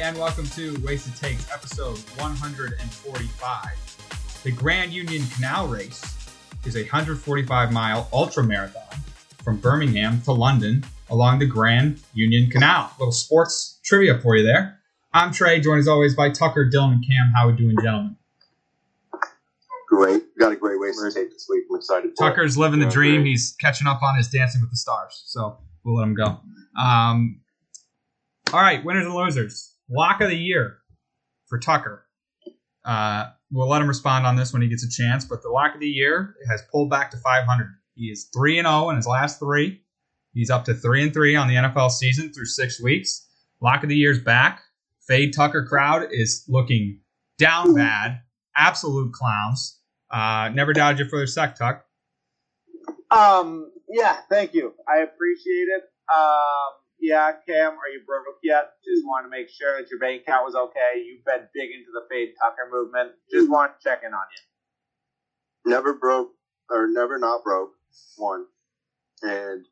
Hi, and welcome to Wasted Takes, episode 145. The Grand Union Canal Race is a 145 mile ultra marathon from Birmingham to London along the Grand Union Canal. Little sports trivia for you there. I'm Trey, joined as always by Tucker, Dylan, and Cam. How are we doing, gentlemen? Great. We got a great Wasted Take this week. I'm excited for it. Tucker's living the dream. great. He's catching up on his Dancing with the Stars, so we'll let him go. Um, all right, winners and losers. Lock of the year for Tucker. Uh, we'll let him respond on this when he gets a chance, but the lock of the year has pulled back to 500. He is 3 and 0 in his last three. He's up to 3 and 3 on the NFL season through six weeks. Lock of the year's back. Fade Tucker crowd is looking down bad. Absolute clowns. Uh, never doubted you for their sec, Tuck. Um, yeah, thank you. I appreciate it. Um, yeah, Cam, are you broke yet? Just want to make sure that your bank account was okay. You've been big into the Fade Tucker movement. Just want to check in on you. Never broke or never not broke. One. And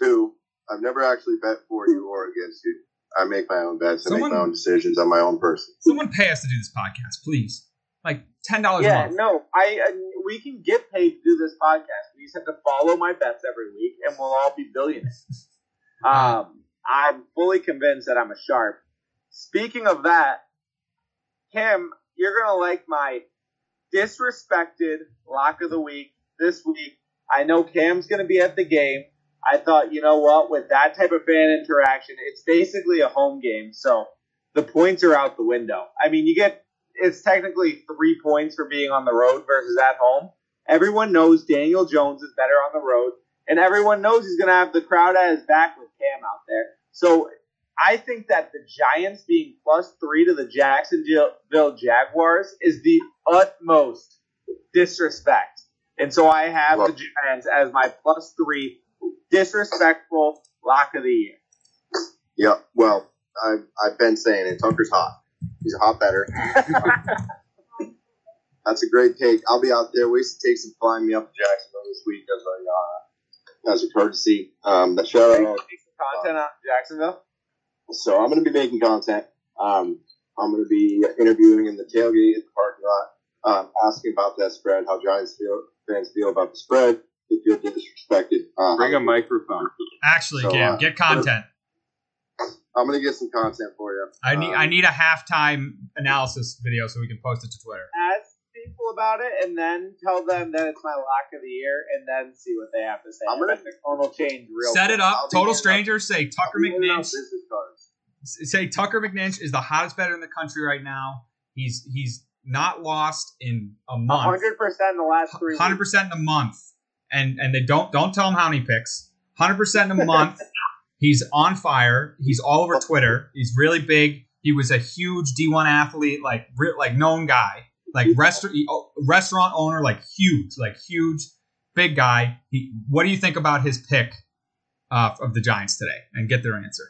two, I've never actually bet for you or against you. I make my own bets. I Someone- make my own decisions. I'm my own person. Someone pay us to do this podcast, please. Like ten dollars a Yeah, month. no, I, I we can get paid to do this podcast. We just have to follow my bets every week, and we'll all be billionaires. um, I'm fully convinced that I'm a sharp. Speaking of that, Kim, you're gonna like my disrespected lock of the week this week. I know Cam's gonna be at the game. I thought, you know what, with that type of fan interaction, it's basically a home game, so the points are out the window. I mean, you get it's technically three points for being on the road versus at home. Everyone knows Daniel Jones is better on the road, and everyone knows he's going to have the crowd at his back with Cam out there. So I think that the Giants being plus three to the Jacksonville Jaguars is the utmost disrespect. And so I have the Giants as my plus three disrespectful lock of the year. Yep. Well, I've, I've been saying it. Tucker's hot. He's a hot better. That's a great take. I'll be out there. Wasted takes and flying me up to Jacksonville this week as a uh, as a courtesy. Um, that shout out. Make some content on Jacksonville. So I'm going to be making content. Um, I'm going to be interviewing in the tailgate at the parking lot, um, asking about that spread, how Giants feel, fans feel about the spread. They feel disrespected. Uh, Bring a microphone. Actually, So, Cam, uh, get content. I'm going to get some content for you. I need Um, I need a halftime analysis video so we can post it to Twitter. ask people about it and then tell them that it's my lock of the year and then see what they have to say. I'm gonna- I bet the tone will change real Set quick. it I'll up. Total strangers say Tucker I'm handing out McNinch. Say Tucker McNinch is the hottest better in the country right now. He's he's not lost in a month. 100% in the last three Hundred percent in a month, and and they don't don't tell him how many picks. Hundred percent in a month. He's on fire. He's all over oh. Twitter. He's really big. He was a huge D1 athlete, like like known guy, like restaurant restaurant owner, like huge, like huge, big guy. He, what do you think about his pick uh, of the Giants today? And get their answer.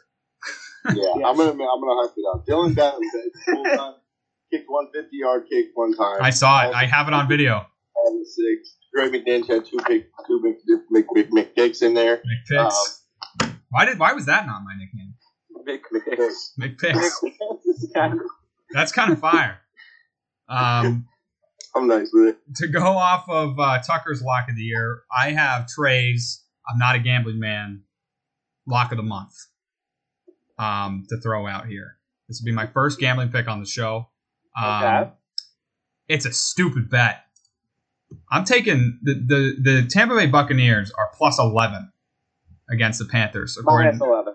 Yeah, Yeah. I'm gonna I'm gonna hype it up. Dylan got full time, kicked one 50 yard kick one time. I saw it. I have it on video. All the six. Greg McDinch had two big two big big big, big kicks in there. McPicks. why did why was that not my nickname? Big Picks. McPicks. That's kind of fire. Um, I'm nice with it. to go off of uh, Tucker's lock of the year, I have Trey's. I'm not a gambling man. Lock of the month. Um, to throw out here. This will be my first gambling pick on the show. Um, Okay. It's a stupid bet. I'm taking the, the the Tampa Bay Buccaneers are plus 11 against the Panthers. Minus 11.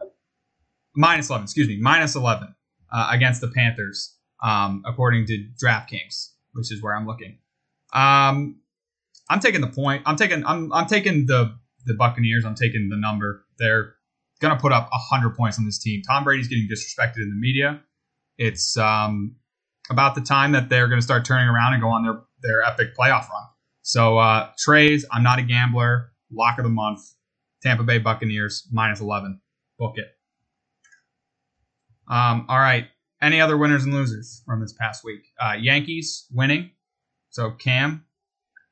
minus 11, excuse me, minus 11 uh, against the Panthers, um, according to DraftKings, which is where I'm looking. Um, I'm taking the point. I'm taking. I'm. I'm taking the the Buccaneers. I'm taking the number. They're gonna put up hundred points on this team. Tom Brady's getting disrespected in the media. It's um, about the time that they're gonna start turning around and go on their their epic playoff run. So uh, trades. I'm not a gambler. Lock of the month. Tampa Bay Buccaneers minus 11. Book it. Um, all right. Any other winners and losers from this past week? Uh, Yankees winning. So Cam,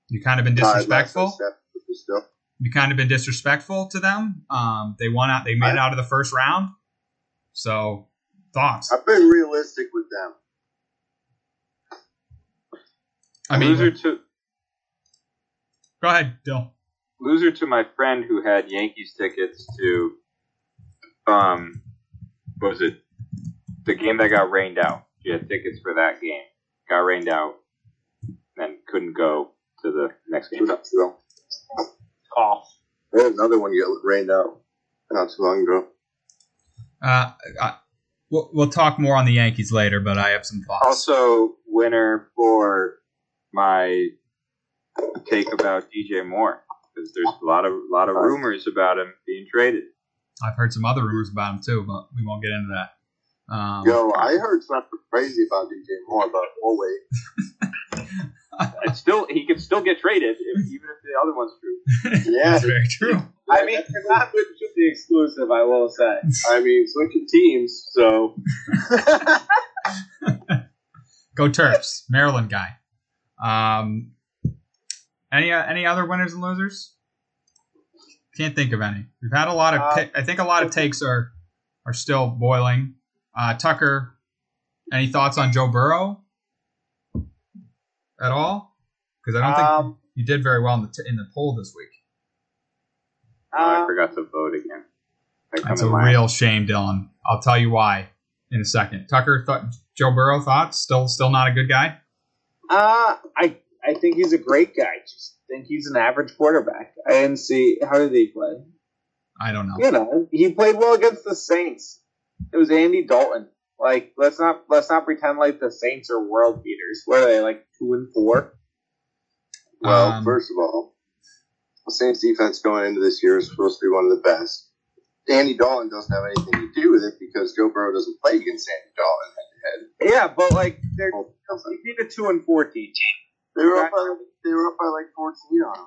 you kind of been disrespectful. step, but Still. You kind of been disrespectful to them. Um, they won out. They made it out of the first round. So thoughts. I've been realistic with them. I mean, loser to go ahead, Dill. loser to my friend who had Yankees tickets to um was it the game that got rained out. She had tickets for that game. Got rained out and couldn't go to the next game. Two months ago. Off. They had another one get rained out not too long ago. Uh, I, we'll, we'll talk more on the Yankees later, but I have some thoughts. Also winner for my take about DJ Moore because there's a lot of a lot of rumors about him being traded. I've heard some other rumors about him too, but we won't get into that. Um, Yo, I heard something crazy about DJ Moore, but we'll wait. It's still he can still get traded if, even if the other one's true. Yeah, that's very true. I mean, you're not the exclusive, I will say. I mean, switching teams, so Go Terps, Maryland guy. Um, any uh, any other winners and losers? Can't think of any. We've had a lot of. Uh, ta- I think a lot of takes are are still boiling. Uh, Tucker, any thoughts on Joe Burrow at all? Because I don't think Um, you did very well in the t- in the poll this week. Oh, I uh, forgot to vote again. I That's a last. real shame, Dylan. I'll tell you why in a second. Tucker thought Joe Burrow thoughts still still not a good guy. Uh, I I think he's a great guy. Just think he's an average quarterback. I didn't see how did he play. I don't know. You know, he played well against the Saints. It was Andy Dalton. Like, let's not let's not pretend like the Saints are world beaters. What are they like two and four? well, Um, first of all, the Saints defense going into this year is supposed to be one of the best. Andy Dalton doesn't have anything to do with it because Joe Burrow doesn't play against Andy Dalton head to head. Yeah, but like they're Oh, they beat a two and four team. They were up by they were up by like fourteen on them.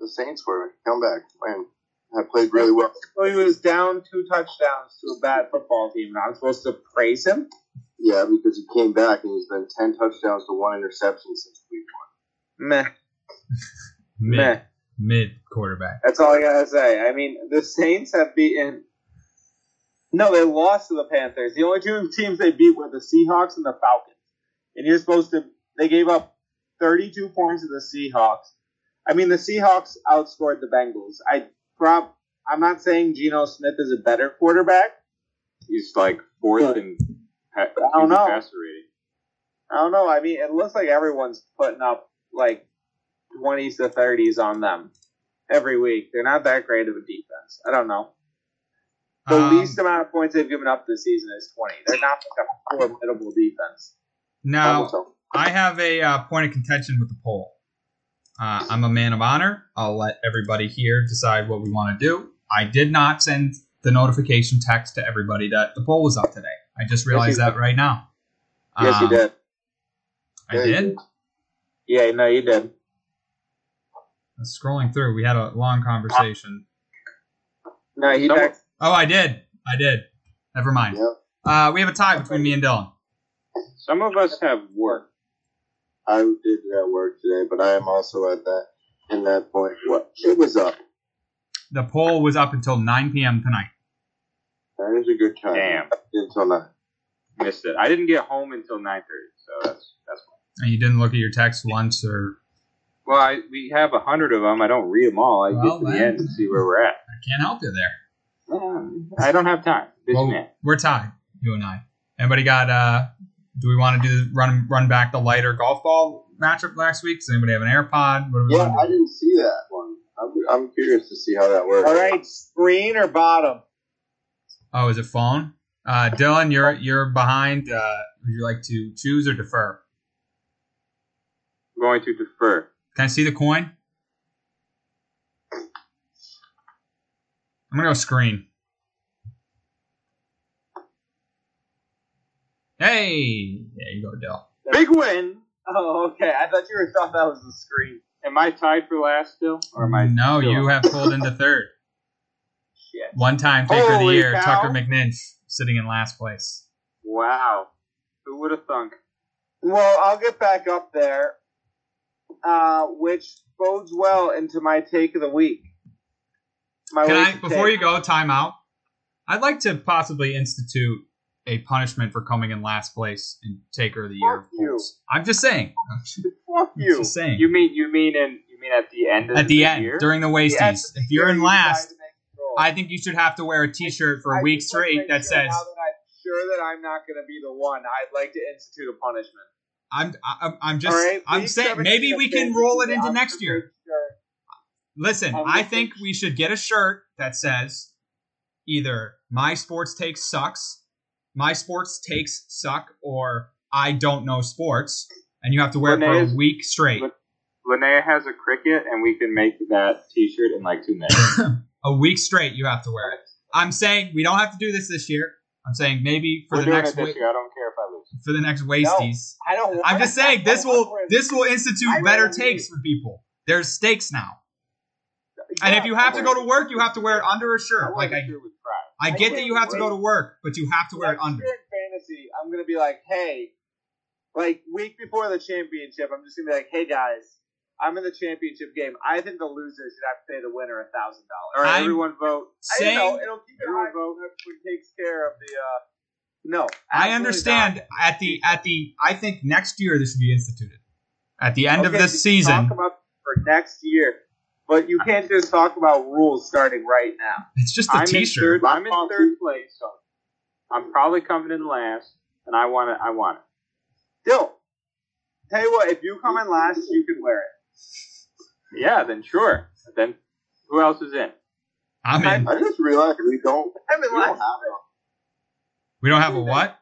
The Saints were come back Man, I played really well. So he was down two touchdowns to a bad football team, and I'm supposed to praise him. Yeah, because he came back and he's been ten touchdowns to one interception since week one. Meh, Mid meh. mid quarterback. That's all I gotta say. I mean, the Saints have beaten. No, they lost to the Panthers. The only two teams they beat were the Seahawks and the Falcons. And you're supposed to. They gave up 32 points to the Seahawks. I mean, the Seahawks outscored the Bengals. I prob. I'm not saying Geno Smith is a better quarterback. He's like fourth But- in pa- I don't know. passer rating. I don't know. I mean, it looks like everyone's putting up like 20s to 30s on them every week. They're not that great of a defense. I don't know. The Um, least amount of points they've given up this season is 20. They're not like a formidable defense. Now. I have a uh, point of contention with the poll. Uh, I'm a man of honor. I'll let everybody here decide what we want to do. I did not send the notification text to everybody that the poll was up today. I just realized you that right now. Yes, you Um, did. I Yeah, you did. did. Yeah, no, you did. I was scrolling through. We had a long conversation. No, he Someone- text- Oh, I did. I did. Never mind. Yep. Uh, we have a tie between me and Dylan. Some of us have work. I did that work today, but I am also at that in that point. What it was up. The poll was up until 9 p.m. tonight. That is a good time. Damn. Until nine. Missed it. I didn't get home until nine thirty, so that's that's fine. And you didn't look at your text once or. Well, I, we have a hundred of them. I don't read them all. I Well, get to the end and see where we're at. I can't help you there. Um, I don't have time. Busy Well, man. we're tied, you and I. Anybody got? uh Do we want to do run run back the lighter golf ball matchup last week? Does anybody have an AirPod? What Yeah, want I didn't see that one. I'm, I'm curious to see how that works. All right, screen or bottom? Oh, is it phone? Uh, Dylan, you're you're behind. Uh, would you like to choose or defer? I'm going to defer. Can I see the coin? I'm gonna go screen. Hey, there you go, Dill. Big win. Oh, okay. I thought you were thought that was the screen. Am I tied for last still, or am I? no, still- you have pulled into third. Shit. One time taker of the year, cow. Tucker McNinch, sitting in last place. Wow. Who would have thunk? Well, I'll get back up there, uh, which bodes well into my take of the week. My Can I, before take. you go, time out? I'd like to possibly institute a punishment for coming in last place and Taker of the Year. Fuck you. I'm just saying. Fuck you. just saying. You mean you mean in you mean at the end of At the end, year? during the Yeah, wasties, if you're in last, decide to make a roll. I think you should have to wear a T-shirt for a I week straight that sure says Now that I'm sure that I'm not going to be the one, I'd like to institute a punishment. I'm I'm, I'm just All right, I'm week saying maybe we can roll it into next year. make Listen, I'm I think we should get a shirt that says either my sports take sucks, my sports takes suck, or I don't know sports, and you have to wear it for a week straight. Linnea has a Cricut, and we can make that T-shirt in like two minutes. A week straight, you have to wear it. I'm saying we don't have to do this this year. I'm saying maybe for We're the next it this wa- year. I don't care if I lose. for the next wasties. I don't. I'm just saying this will this will institute I better takes for people. There's stakes now, and if you have to I'm go to work, you have to wear it under a shirt. wear Like the I, shirt with pride. I I get that you have to go to work, but you have to wear it Next under. in fantasy, I'm gonna be like, hey, like week before the championship, I'm just gonna be like, hey guys, I'm in the championship game. I think the loser should have to pay the winner a thousand dollars. All right, everyone vote. I Saying know it'll keep Everyone vote. who takes care of the. uh No, I understand not. at the at the I think next year this should be instituted. At the end of this season, talk about for next year, but you can't just talk about rules starting right now. it's just a I'm T-shirt. third. I'm in third place, so I'm probably coming in last, and I want it. I want it. Still, tell you what, if you come in last, you can wear it. Yeah, then sure. Then who else is in? I'm in. I just realized we don't. I'm We in don't have it. We don't have a what?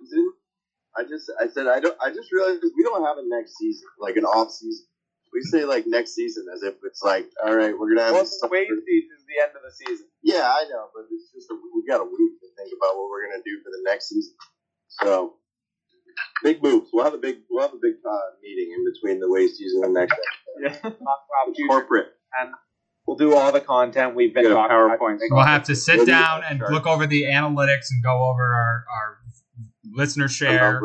I just I said I don't. I just realized we don't have a next season, like an off season. We say like next season as if it's like, all right, we're gonna have. Well, this the wait season is the end of the season. Yeah, I know, but it's just a, we got a week to think about what we're gonna do for the next season. So big moves. We'll have a big we'll have a big uh, meeting in between the waste season and the next. Talk about Corporate. and we'll do all the content we've been Get talking PowerPoint about. We'll have to sit We'll down and chart. look over the analytics and go over our our listener share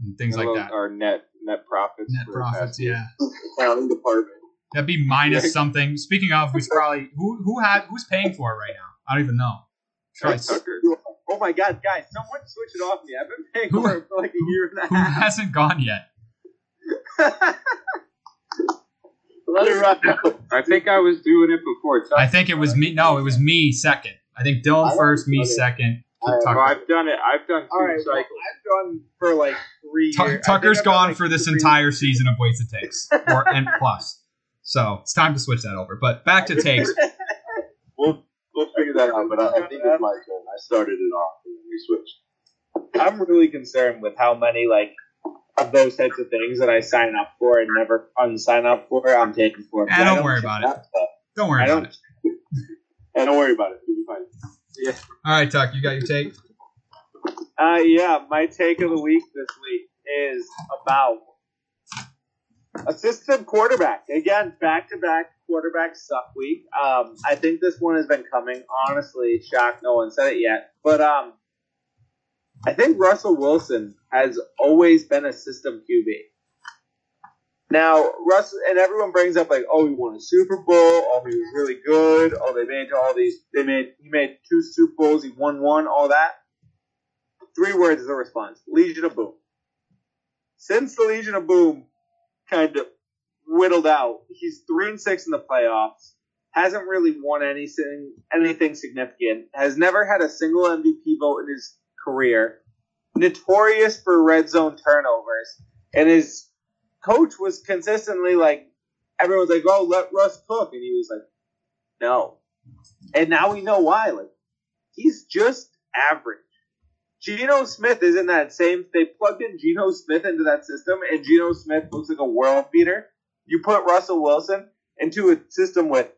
and things like that. Our net net profits. Net for profits, past yeah. accounting department. That'd be minus something. Speaking of, we probably who who had who's paying for it right now? I don't even know. Try- Tucker. Oh my god, guys, someone switch it off me. I've been paying Who- for it for like a year and a half. Who hasn't gone yet? Let it run out. I think I was doing it before. Tucker. I think it was me. No, it was me second. I think Dylan I first, me haven't it. second. I haven't. Tucker. I've done it. I've done two all right, well, cycles. I've done for like three Tu- years. I Tucker's think done, gone like, for this three- entire season of Wasted Takes, or and plus. So it's time to switch that over. But back to takes. We'll we'll figure that out. But I, I think it's my turn. I started it off and then we switched. I'm really concerned with how many like of those types of things that I sign up for and never unsign up for. I'm taking for. Eh, I don't worry about it. Don't worry I about don't. it. And don't worry about it. You'll be fine. All right, Tuck, you got your take. Uh, yeah, my take of the week this week is about assistant quarterback. Again, back to back quarterback suck week. Um, I think this one has been coming. Honestly, shocked no one said it yet, but um, I think Russell Wilson has always been a system QB. Now, Russ and everyone brings up like, oh, he won a Super Bowl. Oh, he was really good. Oh, they made all these. They made he made two Super Bowls. He won one. All that. Three words is a response: Legion of Boom. Since the Legion of Boom kind of whittled out, he's three and six in the playoffs. Hasn't really won anything anything significant. Has never had a single MVP vote in his career. Notorious for red zone turnovers, and his coach was consistently like, everyone's like, "Oh, let Russ cook," and he was like, "No." And now we know why. Like, he's just average. Geno Smith is in that same. They plugged in Geno Smith into that system, and Geno Smith looks like a world beater. You put Russell Wilson into a system with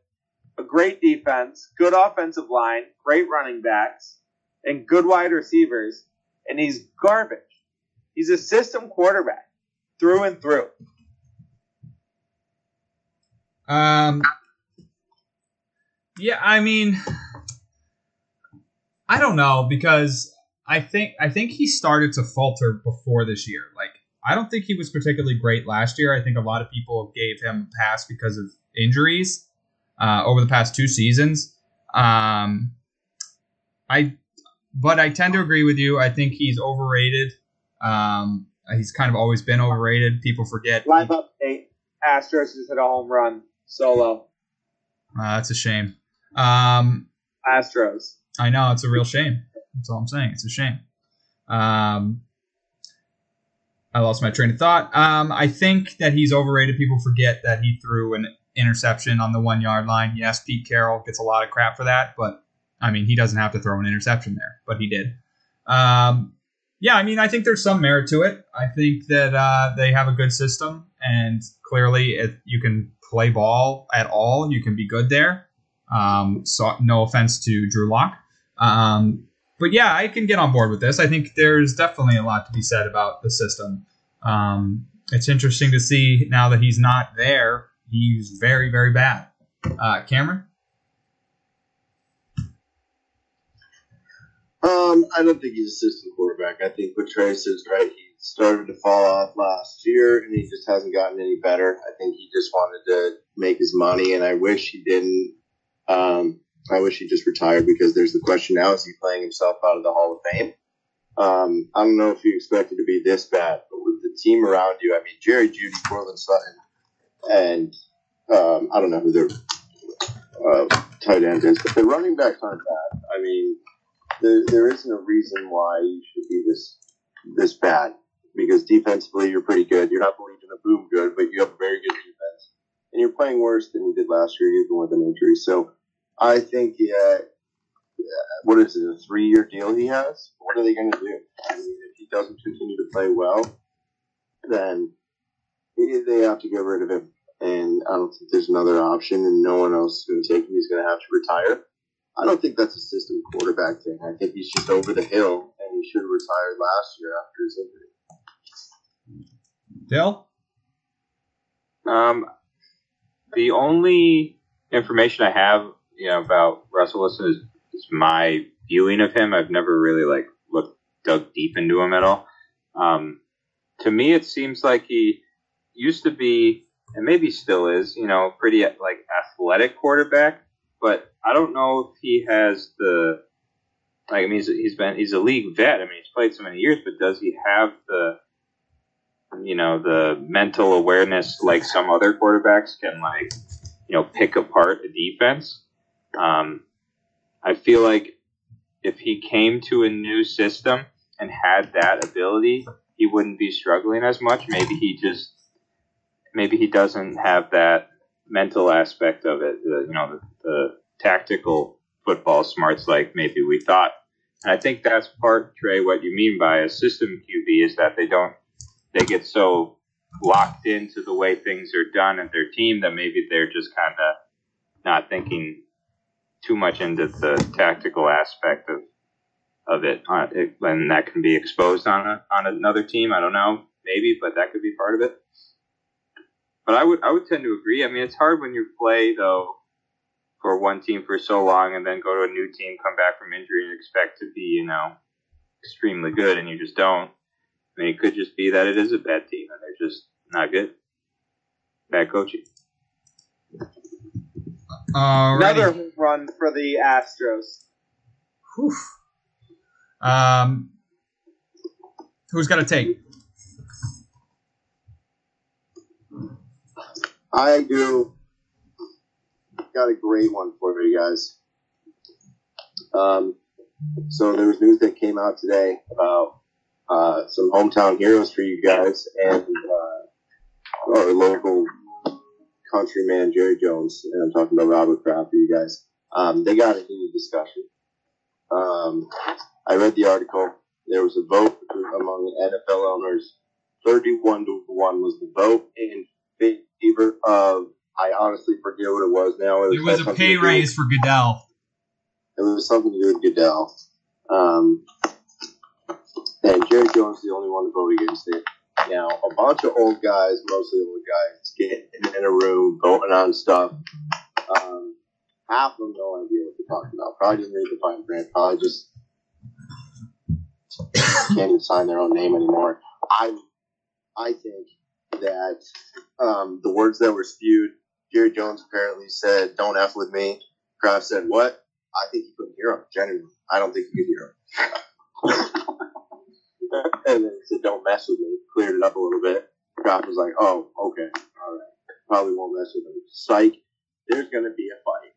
a great defense, good offensive line, great running backs, and good wide receivers, and he's garbage. He's a system quarterback through and through. Um, yeah, I mean, I don't know because I think I think he started to falter before this year. Like, I don't think he was particularly great last year. I think a lot of people gave him a pass because of injuries uh, over the past two seasons. Um, I but I tend to agree with you. I think he's overrated. Um, he's kind of always been overrated. People forget. Live update. Astros just hit a home run solo. Uh, that's a shame. Um, Astros. I know it's a real shame. That's all I'm saying. It's a shame. Um, I lost my train of thought. Um, I think that he's overrated. People forget that he threw an interception on the one yard line. Yes, Pete Carroll gets a lot of crap for that, but I mean, he doesn't have to throw an interception there, but he did. Um, yeah, I mean, I think there's some merit to it. I think that uh, they have a good system, and clearly, if you can play ball at all, you can be good there. Um, so, no offense to Drew Lock. Um, but yeah, I can get on board with this. I think there's definitely a lot to be said about the system. Um, it's interesting to see now that he's not there. He's very, very bad. Uh, Cameron? Um, I don't think he's a system quarterback. I think what is right. He started to fall off last year, and he just hasn't gotten any better. I think he just wanted to make his money, and I wish he didn't. Um, I wish he just retired because there's the question now: Is he playing himself out of the Hall of Fame? Um, I don't know if you expected to be this bad, but with the team around you, I mean, Jerry Jeudy, Courtland Sutton, and um, I don't know who their uh, tight end is, but the running backs aren't bad. I mean, there, there isn't a reason why you should be this this bad because defensively you're pretty good. You're not Legion of Boom good, but you have a very good defense, and you're playing worse than you did last year, even with an injury. So I think, yeah, what is it, a three year deal he has? What are they going to do? I mean, if he doesn't continue to play well, then they have to get rid of him. And I don't think there's another option, and no one else is going to take him. He's going to have to retire. I don't think that's a system quarterback thing. I think he's just over the hill, and he should have retired last year after his injury. Dale? Um, the only information I have, you know, about Russell Wilson is, is my viewing of him. I've never really like looked dug deep into him at all. Um, to me, it seems like he used to be, and maybe still is, you know, pretty like athletic quarterback. But I don't know if he has the like. I mean, he's, he's been he's a league vet. I mean, he's played so many years, but does he have the you know the mental awareness like some other quarterbacks can like you know pick apart a defense? Um, I feel like if he came to a new system and had that ability, he wouldn't be struggling as much. Maybe he just maybe he doesn't have that mental aspect of it. The, you know, the, the tactical football smarts like maybe we thought. And I think that's part, Trey, what you mean by a system QB is that they don't they get so locked into the way things are done at their team that maybe they're just kind of not thinking too much into the tactical aspect of of it, uh, and that can be exposed on a, on another team. I don't know, maybe, but that could be part of it. But I would I would tend to agree. I mean, it's hard when you play though for one team for so long and then go to a new team, come back from injury, and expect to be you know extremely good, and you just don't. I mean, it could just be that it is a bad team and they're just not good. Bad coaching. Alrighty. Another run for the Astros. Whew. Um, who's got to take? I do. Got a great one for you guys. Um, so there was news that came out today about uh, some hometown heroes for you guys and uh, our local countryman Jerry Jones, and I'm talking about Robert Kraft for you guys. Um, they got heated discussion. Um, I read the article. There was a vote among NFL owners. 31 to 1 was the vote in favor of, I honestly forget what it was now. It was a pay raise for Goodell. It was something to do with Goodell. Um, and Jerry Jones is the only one to vote against it. Now, a bunch of old guys, mostly old guys, getting in a room, voting on stuff. Um, half of them no idea what they're talking about. Probably didn't read the fine print. Probably just can't even sign their own name anymore. I, I think that um, the words that were spewed, Jerry Jones apparently said, "Don't f with me." Kraft said, "What?" I think he couldn't hear him. Genuinely, I don't think he could hear him. and then he said, "Don't mess with me." Cleared it up a little bit. Kraft was like, "Oh, okay, all right, probably won't mess with him." Psych. There's gonna be a fight.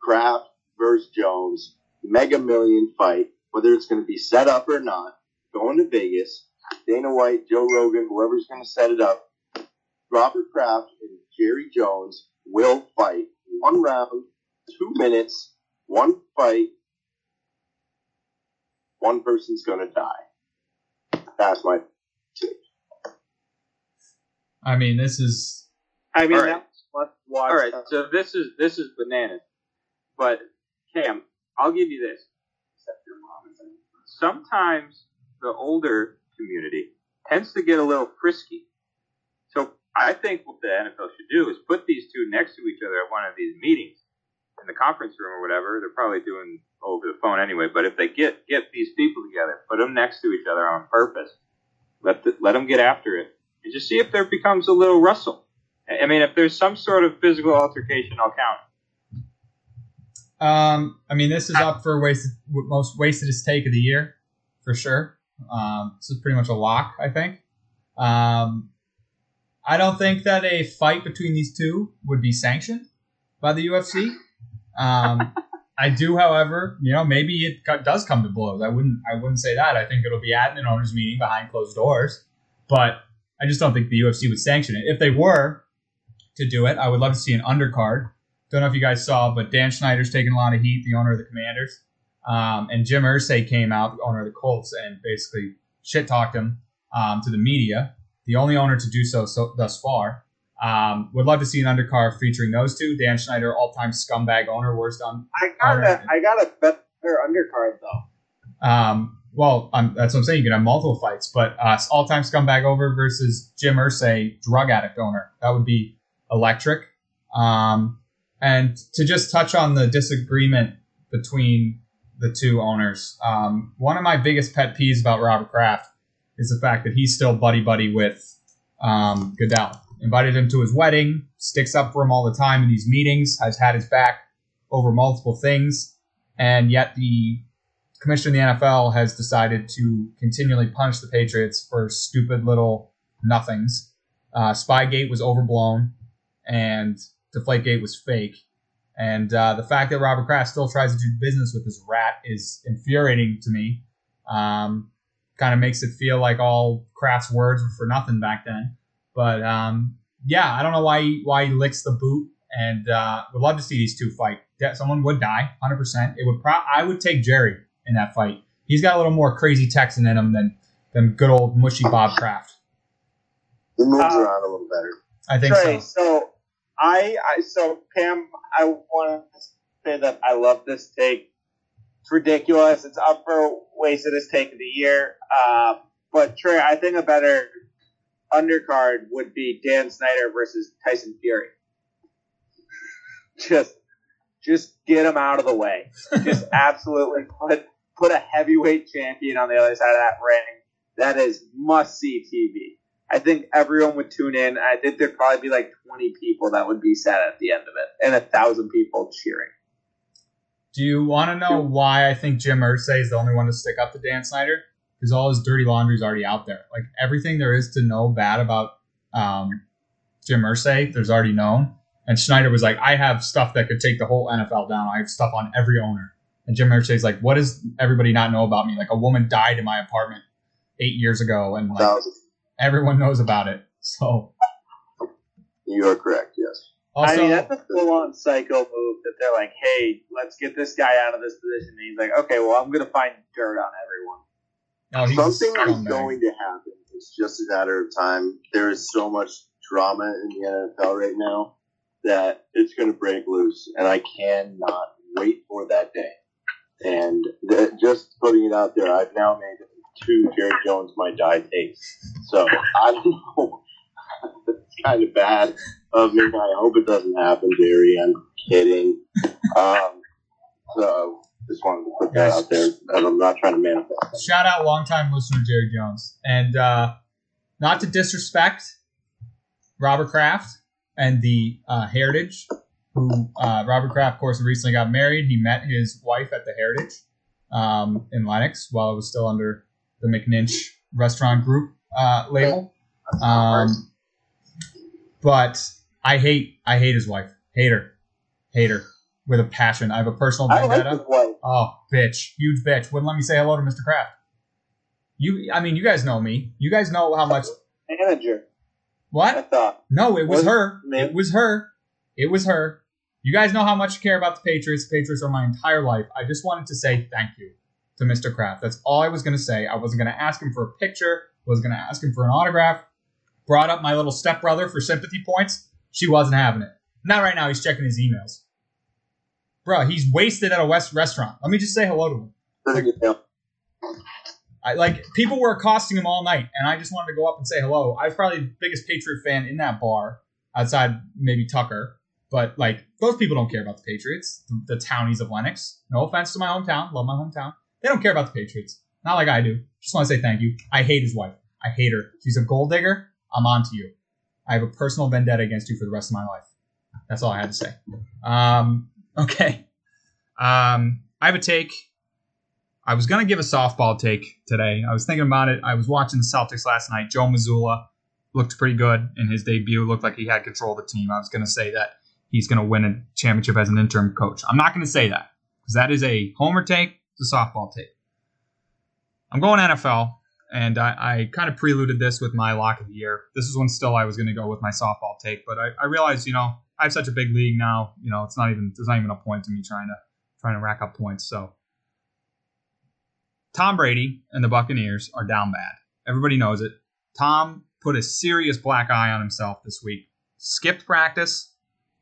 Kraft versus Jones, Mega Million fight. Whether it's gonna be set up or not, going to Vegas. Dana White, Joe Rogan, whoever's gonna set it up. Robert Kraft and Jerry Jones will fight one round, two minutes, one fight. One person's gonna die. That's my I mean, this is I mean, All right. that's must watch. All right, so this is this is bananas. But Cam, I'll give you this. Sometimes the older community tends to get a little frisky. I think what the NFL should do is put these two next to each other at one of these meetings in the conference room or whatever. They're probably doing over the phone anyway. But if they get get these people together, put them next to each other on purpose. Let the, let them get after it, and just see if there becomes a little rustle. I I mean, if there's some sort of physical altercation, I'll count. Um, I mean, this is up for wasted, most wastedest take of the year, for sure. Um, this is pretty much a lock, I think. Um, I don't think that a fight between these two would be sanctioned by the UFC. Um, I do, however, you know, maybe it does come to blows. I wouldn't, I wouldn't say that. I think it'll be at an owners' meeting behind closed doors, but I just don't think the UFC would sanction it. If they were to do it, I would love to see an undercard don't know if you guys saw, but Dan Snyder's taking a lot of heat, the owner of the Commanders. Um, and Jim Irsay came out, the owner of the Colts, and basically shit talked him um, to the media. The only owner to do so, so thus far. Um, would love to see an undercard featuring those two. Dan Snyder, all-time scumbag owner, worst on. I got a, I got a better undercard though. Um, well, um, that's what I'm saying. You can have multiple fights, but uh, all-time scumbag over versus Jim Irsay, drug addict owner. That would be electric. Um, and to just touch on the disagreement between the two owners, um, one of my biggest pet peeves about Robert Kraft is the fact that he's still buddy buddy with um, Goodell. Invited him to his wedding, sticks up for him all the time in these meetings, has had his back over multiple things, and yet the commissioner of the NFL has decided to continually punish the Patriots for stupid little nothings. Uh, Spygate was overblown, and Deflategate was fake. And uh, the fact that Robert Kraft still tries to do business with this rat is infuriating to me. Um, kind of makes it feel like all Kraft's words were for nothing back then. But um, yeah, I don't know why he, why he licks the boot, and uh, would love to see these two fight. Yeah, Someone would die, hundred percent. It would. Pro- I would take Jerry in that fight. He's got a little more crazy Texan in him than than good old mushy Bob Kraft. He moves Uh, around a little better. I think Trey, so. so I, I, so Pam, I want to say that I love this take. It's ridiculous. It's up for wastedest take of the year. Uh, but Trey, I think a better undercard would be Dan Snyder versus Tyson Fury. Just, just get him out of the way. Just absolutely put put a heavyweight champion on the other side of that ring. That is must see TV. I think everyone would tune in. I think there'd probably be like 20 people that would be sad at the end of it, and a thousand people cheering. Do you want to know why I think Jim Irsay is the only one to stick up to Dan Snyder? Because all his dirty laundry is already out there. Like everything there is to know bad about um, Jim Irsay, there's already known. And Snyder was like, I have stuff that could take the whole NFL down. I have stuff on every owner. And Jim Irsay's like, what does everybody not know about me? Like a woman died in my apartment eight years ago, and like everyone knows about it. So You are correct. Yes. Also, I mean, that's a full on psycho move that they're like, hey, let's get this guy out of this position. And he's like, okay, well, I'm going to find dirt on everyone. he's a Something is going to happen. It's just a matter of time. There is so much drama in the NFL right now that it's going to break loose, and I cannot wait for that day. And th- just putting it out there, I've now made two Jerry Jones my die takes. So I don't know. It's kind of bad of me. I hope it doesn't happen, Jerry. I'm kidding. Um, so just wanted to put that out there, and I'm not trying to manifest. shout out longtime listener Jerry Jones. And uh, not to disrespect Robert Kraft and the uh, heritage who uh, Robert Kraft, of course, recently got married. He met his wife at the Heritage um, in Lenox while it was still under the McNinch Restaurant Group uh, label. Um, but I hate I hate his wife. Hate her. Hate her with a passion. I have a personal I like his wife. Oh, bitch, huge bitch. Wouldn't let me say hello to Mr. Kraft. You, I mean, you guys know me. You guys know how much. Manager, I What? thought. No, it was Was- her. It was her. It was her. You guys know how much I care about the Patriots. The Patriots are my entire life. I just wanted to say thank you to Mr. Kraft. That's all I was going to say. I wasn't going to ask him for a picture. Was going to ask him for an autograph. Brought up my little stepbrother for sympathy points. She wasn't having it. Not right now. He's checking his emails. Bro, he's wasted at a West restaurant. Let me just say hello to him. Pretty good deal. I like people were accosting him all night, and I just wanted to go up and say hello. I was probably the biggest Patriot fan in that bar, outside maybe Tucker. But like those people don't care about the Patriots, the, the townies of Lenox. No offense to my hometown, love my hometown. They don't care about the Patriots. Not like I do. Just want to say thank you. I hate his wife. I hate her. She's a gold digger. I'm on to you. I have a personal vendetta against you for the rest of my life. That's all I had to say. Um, okay. Um, I have a take. I was gonna give a softball take today. I was thinking about it. I was watching the Celtics last night. Joe Mazzulla looked pretty good in his debut. Looked like he had control of the team. I was gonna say that he's gonna win a championship as an interim coach. I'm not gonna say that because that is a homer take. It's a softball take. I'm going NFL, and I, I kind of preluded this with my lock of the year. This is when still I was gonna go with my softball take, but I, I realized, you know, I have such a big league now. You know, it's not even there's not even a point to me trying to trying to rack up points. So Tom Brady and the Buccaneers are down bad. Everybody knows it. Tom put a serious black eye on himself this week. Skipped practice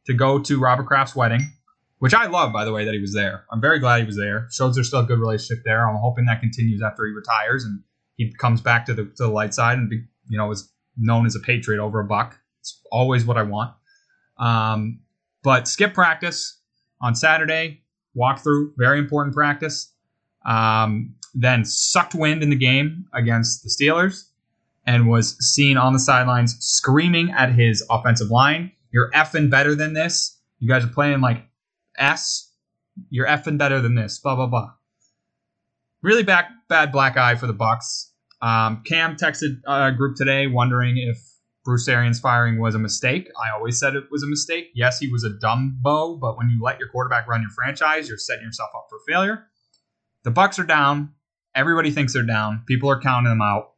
to go to Robert Kraft's wedding, which I love, by the way, that he was there. I'm very glad he was there. Shows there's still a good relationship there. I'm hoping that continues after he retires and he comes back to the, to the light side and be, you know is known as a patriot over a buck. It's always what I want. Um, but skip practice on Saturday. Walkthrough, very important practice. Um, then sucked wind in the game against the Steelers and was seen on the sidelines screaming at his offensive line. You're effing better than this. You guys are playing like S. You're effing better than this. Blah blah blah. Really back, bad black eye for the Bucks. Um, Cam texted a group today wondering if Bruce Arians firing was a mistake. I always said it was a mistake. Yes, he was a dumbo, but when you let your quarterback run your franchise, you're setting yourself up for failure. The Bucks are down. Everybody thinks they're down. People are counting them out.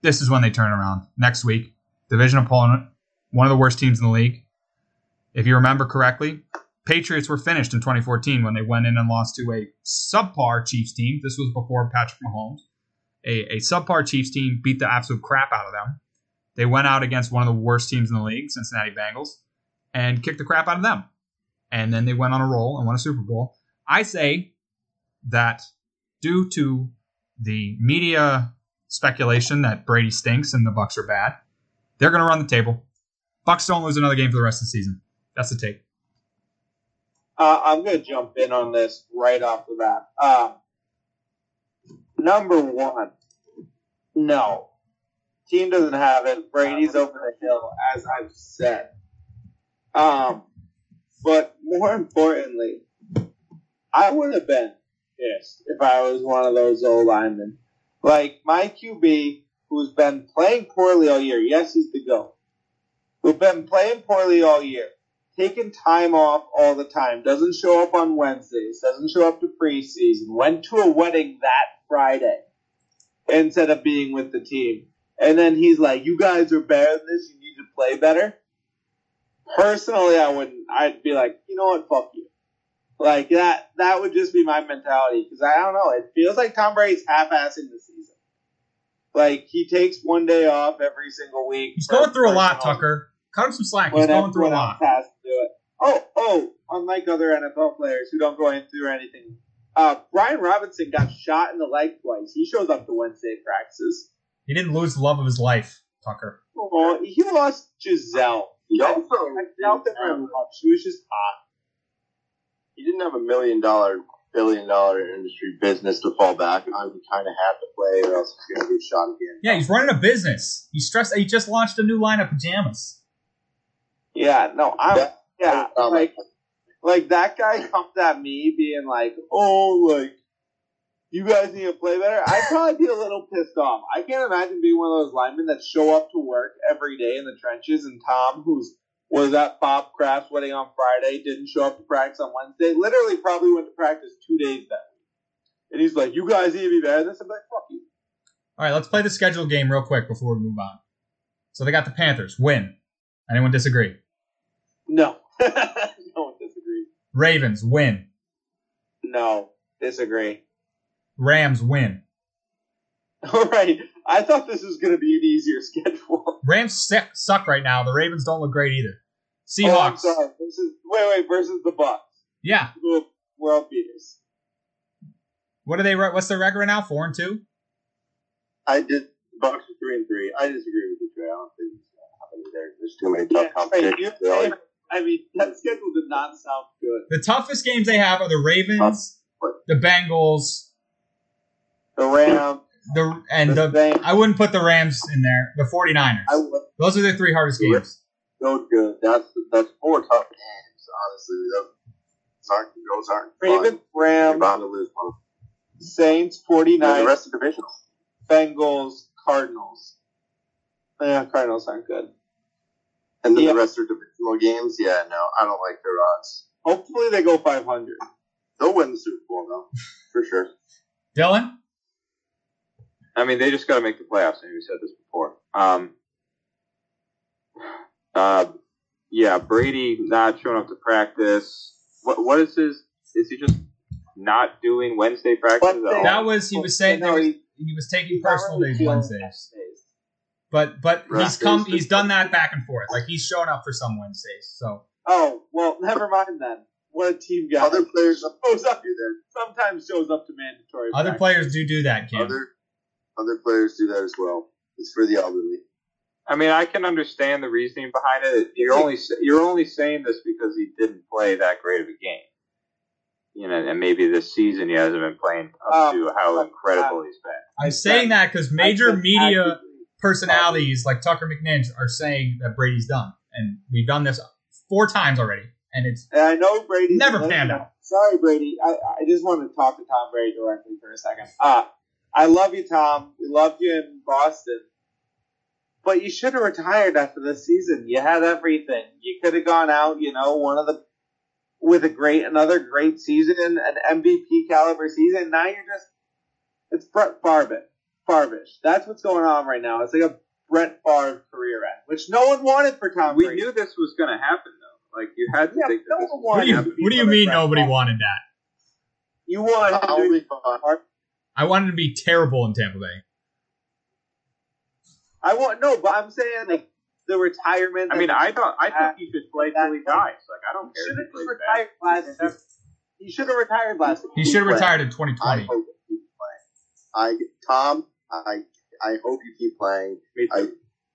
This is when they turn around. Next week, division opponent, one of the worst teams in the league. If you remember correctly, Patriots were finished in 2014 when they went in and lost to a subpar Chiefs team. This was before Patrick Mahomes. A, a subpar Chiefs team beat the absolute crap out of them. They went out against one of the worst teams in the league, Cincinnati Bengals, and kicked the crap out of them. And then they went on a roll and won a Super Bowl. I say that due to the media speculation that Brady stinks and the Bucks are bad, they're going to run the table. Bucks don't lose another game for the rest of the season. That's the take. Uh, I'm going to jump in on this right off the bat. Uh, number one, no. Team doesn't have it. Brady's over the hill, as I've said. Um, but more importantly, I would have been pissed if I was one of those old linemen. Like my QB, who's been playing poorly all year. Yes, he's the GOAT. Who's been playing poorly all year taking time off all the time, doesn't show up on Wednesdays, doesn't show up to preseason, went to a wedding that Friday instead of being with the team. And then he's like, You guys are better than this, you need to play better. Personally, I wouldn't. I'd be like, you know what, fuck you. Like that that would just be my mentality. Because I don't know, it feels like Tom Brady's half assing the season. Like he takes one day off every single week. He's going through a lot, Tucker. Cut him some slack. He's going through a lot. else has to do it. Oh, oh, unlike other NFL players who don't go in through anything. Uh, Brian Robinson got shot in the leg twice. He shows up to Wednesday practices. He didn't lose the love of his life, Tucker. Oh, he lost Gisele. He I also I felt it very much. She was just hot. he didn't have a million dollar, billion dollar industry business to fall back on. He kind of had to play, or else he's going to get shot again. Yeah, he's running a business. He's stressed. He just launched a new line of pajamas. Yeah, no, I'm Yeah. Yeah, Um, like like that guy comes at me being like, "Oh, like you guys need to play better." I'd probably be a little pissed off. I can't imagine being one of those linemen that show up to work every day in the trenches, and Tom, who's was at Bob Kraft's wedding on Friday, didn't show up to practice on Wednesday. Literally, probably went to practice two days that week, and he's like, "You guys need to be better." than This I'm like, "Fuck you." All right, let's play the scheduled game real quick before we move on. So they got the Panthers win. Anyone disagree? No, no one disagrees. Ravens win. No, disagree. Rams win. All right, I thought this was going to be an easier schedule. Rams suck, suck right now. The Ravens don't look great either. Oh, I'm Seahawks. sorry. Versus, wait, wait. Versus the Bucks, yeah. who are world beaters. What are they? What's their record right now? Four and two. I did Bucks are three and three. I disagree with you, Trey. I don't think it's gonna happen there. There's too many tough Yeah, competition. right, you- They're like- I mean, that schedule did not sound good. The toughest games they have are the Ravens, the Bengals, The Rams, the and the the. I wouldn't put the Rams in there. The 49ers. I would Those are their three hardest games. go good. That's that's four tough games. Honestly, those aren't those aren't Ravens, fun. Rams, bound to lose one. Saints, And 49ers, the rest of the divisional. Bengals, Cardinals. Yeah, Cardinals aren't good. And then Yeah. the rest are divisional games. Yeah, no, I don't like their odds. Hopefully they go 500. They'll win the Super Bowl though, for sure. Dylan. I mean, they just got to make the playoffs. I think we said this before. Um, uh, yeah, Brady not showing up to practice. What what is his? Is he just not doing Wednesday practice? At all? That was he was saying No, was, he- he was taking He's personal days feeling Wednesdays. Wednesdays. But but Right. he's come he's done that back and forth. Like he's shown up for some Wednesdays. So Oh, well, never mind then. What a team guy. Other players shows up, do that. sometimes shows up to mandatory. other practice. players do do that, Cam. Other other players do that as well. It's for the elderly. I mean, I can understand the reasoning behind it. You're only you're only saying this because he didn't play that great of a game. You know, and maybe this season he hasn't been playing up Um, to how incredible he's been. I'm saying that because major media actively. Personalities like Tucker McNinch are saying that Brady's done, and we've done this four times already, and it's And I know Brady Never panned out. Sorry, Brady. I, I just want to talk to Tom Brady directly for a second. Uh, I love you, Tom. We love you in Boston. But you should have retired after this season. You had everything. You could have gone out, you know, one of the with a great another great season and an MVP caliber season. Now you're just it's Brett Favre. Favre-ish. That's what's going on right now. It's like a Brett Favre career end, which no one wanted for Tom We Brady. knew this was going to happen, though. Like you had to Yeah, think no that this one was what do you wanted what do you mean Brett nobody Favre. wanted that? You wanted I'll to be be. I wanted to be terrible in Tampa Bay. I want no, but I'm saying like the retirement. I mean, I don't. I think he should play till he dies. Like I don't he care should if have he retired bad. last. He should have retired last. Year. He should have retired in I 2020. hope you playing. I Tom, I I hope you keep playing. Me I too.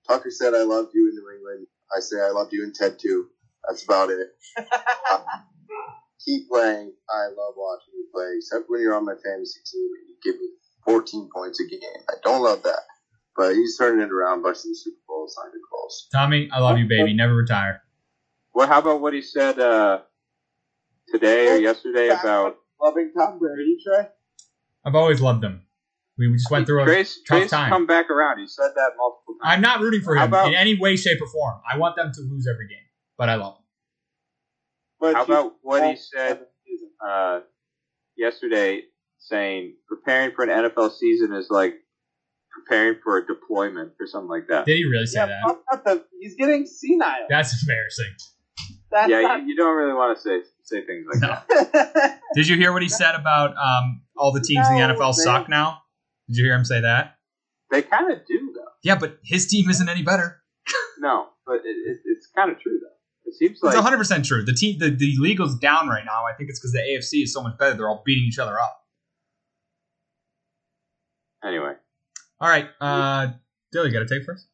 Tucker said I loved you in New England. I say I loved you in Ted too. That's about it. Uh, keep playing. I love watching you play, except when you're on my fantasy team and you give me 14 points a game. I don't love that. But he's turning it around, busting the Super Bowl. It's not even close. Tommy, I love you, baby. Never retire. Well, how about what he said uh, today or yesterday about loving Tom Brady, Trey. I've always loved him. We just went through a Trace, tough Trace time. come back around. He said that multiple times. I'm not rooting for him about- in any way, shape, or form. I want them to lose every game, but I love him. But How about what he said uh, yesterday, saying preparing for an NFL season is like preparing for a deployment or something like that. Did he really say Yeah, that? fuck the, he's getting senile. That's embarrassing. That's yeah, not, you, you don't really want to say say things like No. that. Did you hear what he said about um, all the teams in the NFL man. suck now? Did you hear him say that? They kind of do though. Yeah, but his team isn't any better. No, but it, it, it's kind of true though. It seems like It's like 100 percent true. The team, the, the league is down right now. I think it's because the AFC is so much better. They're all beating each other up. anyway. All right, uh, Dilly, you got to take first.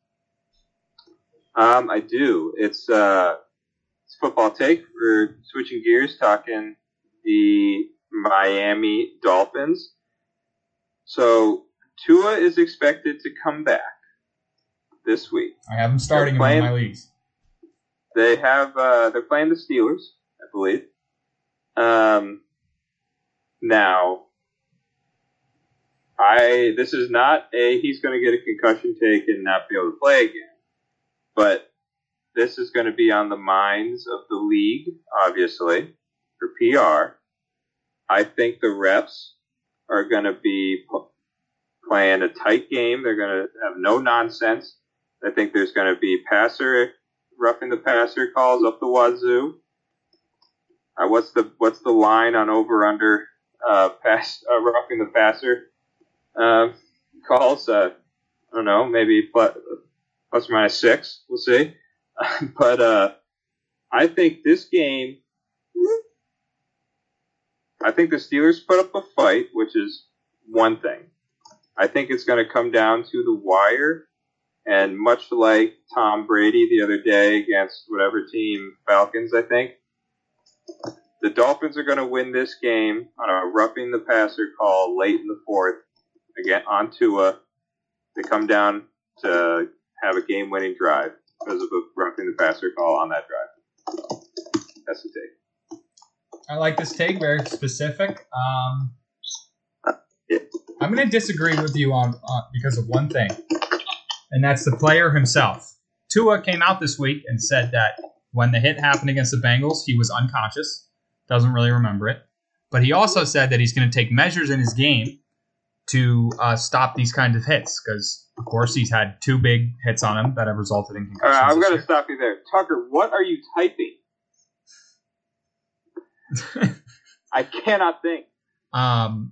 Um, I do. It's uh, it's football take. We're switching gears, talking the Miami Dolphins. So Tua is expected to come back this week. I have him starting in one of my leagues. they have uh, they're playing the Steelers, I believe. Um, now, I this is not a he's going to get a concussion take and not be able to play again, but this is going to be on the minds of the league, obviously, for PR. I think the reps are going to be playing a tight game. They're going to have no nonsense. I think there's going to be passer roughing the passer calls up the wazoo. Uh, what's the what's the line on over under uh, pass uh, roughing the passer uh, calls? Uh, I don't know, maybe plus, plus or minus six. We'll see. but uh, I think this game, I think the Steelers put up a fight, which is one thing. I think it's going to come down to the wire. And much like Tom Brady the other day against whatever team, Falcons, I think, the Dolphins are going to win this game on a roughing the passer call late in the fourth. Again, on Tua. They come down to have a game winning drive because of a roughing the passer call on that drive. That's the take. I like this take, very specific. Um, I'm going to disagree with you on, on because of one thing, and that's the player himself. Tua came out this week and said that when the hit happened against the Bengals, he was unconscious, doesn't really remember it. But he also said that he's going to take measures in his game to uh, stop these kinds of hits because, of course, he's had two big hits on him that have resulted in All concussions. right, I'm going to stop you there. Tucker, what are you typing? I cannot think. Um,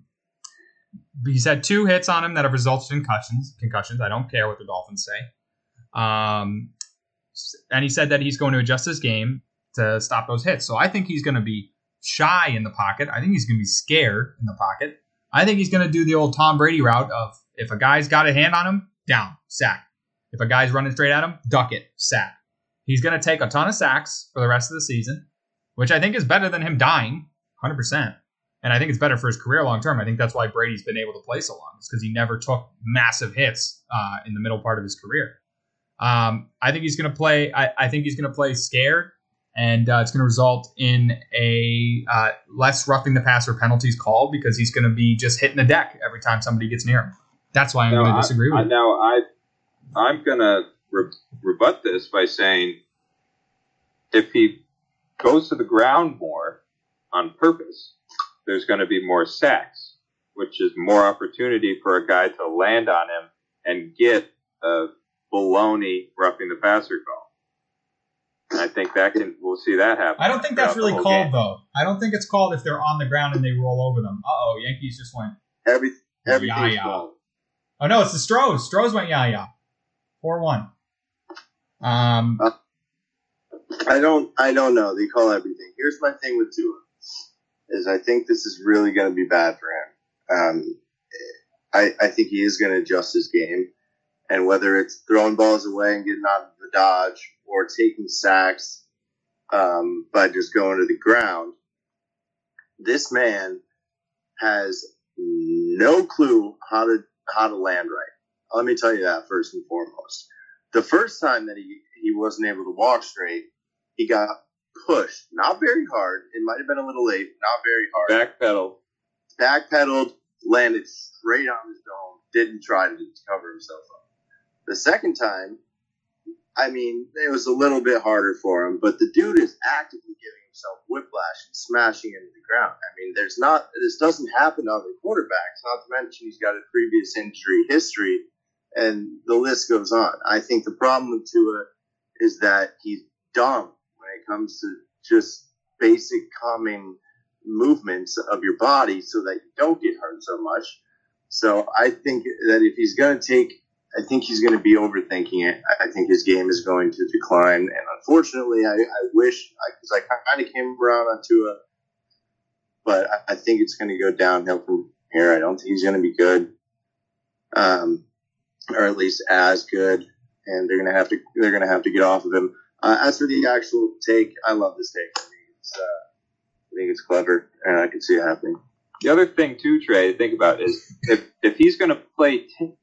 he's had two hits on him that have resulted in concussions. Concussions. I don't care what the Dolphins say. Um, and he said that he's going to adjust his game to stop those hits. So I think he's going to be shy in the pocket. I think he's going to be scared in the pocket. I think he's going to do the old Tom Brady route of if a guy's got a hand on him, down, sack. If a guy's running straight at him, duck it, sack. He's going to take a ton of sacks for the rest of the season, which I think is better than him dying, 100%. And I think it's better for his career long term. I think that's why Brady's been able to play so long. It's because he never took massive hits uh, in the middle part of his career. Um, I think he's going to play. I, I think he's going to play scared, and uh, it's going to result in a uh, less roughing the passer penalties called because he's going to be just hitting the deck every time somebody gets near him. That's why I'm going to I- disagree I, with you. now I, I'm gonna re- rebut this by saying, if he goes to the ground more on purpose, there's going to be more sacks, which is more opportunity for a guy to land on him and get a baloney roughing the passer call. And I think that can we'll see that happen. I don't think that's really called game. though. I don't think it's called if they're on the ground and they roll over them. Uh oh, Yankees just went. Every, everything's yeah. Oh no, it's the Stros. Stros went yeah yeah, four one. Um, I don't. I don't know. They call everything. Here's my thing with Tua, is I think this is really going to be bad for him. Um, I I think he is going to adjust his game, and whether it's throwing balls away and getting out of the dodge or taking sacks um, by just going to the ground, this man has no clue how to how to land right. Let me tell you that first and foremost. The first time that he, he wasn't able to walk straight, he got pushed. Not very hard. It might have been a little late. Not very hard. Backpedal. Backpedaled, landed straight on his dome. Didn't try to cover himself up. The second time, I mean, it was a little bit harder for him, but the dude is actively giving himself whiplash and smashing into the ground. I mean, there's not this doesn't happen to other quarterbacks. Not to mention he's got a previous injury history, and the list goes on. I think the problem with Tua is that he's dumb when it comes to just basic calming movements of your body so that you don't get hurt so much. So I think that if he's going to take, I think he's going to be overthinking it. I I think his game is going to decline. And unfortunately, I, I wish, because I, kind of came around on Tua, but I, I think it's going to go downhill from here. I don't think he's going to be good, um, or at least as good. And they're going to have to, they're going to have to get off of him. Uh, as for the actual take, I love this take. I think it's, uh, I think it's clever, and I can see it happening. The other thing too, Trey, to think about is if if he's going to play ten,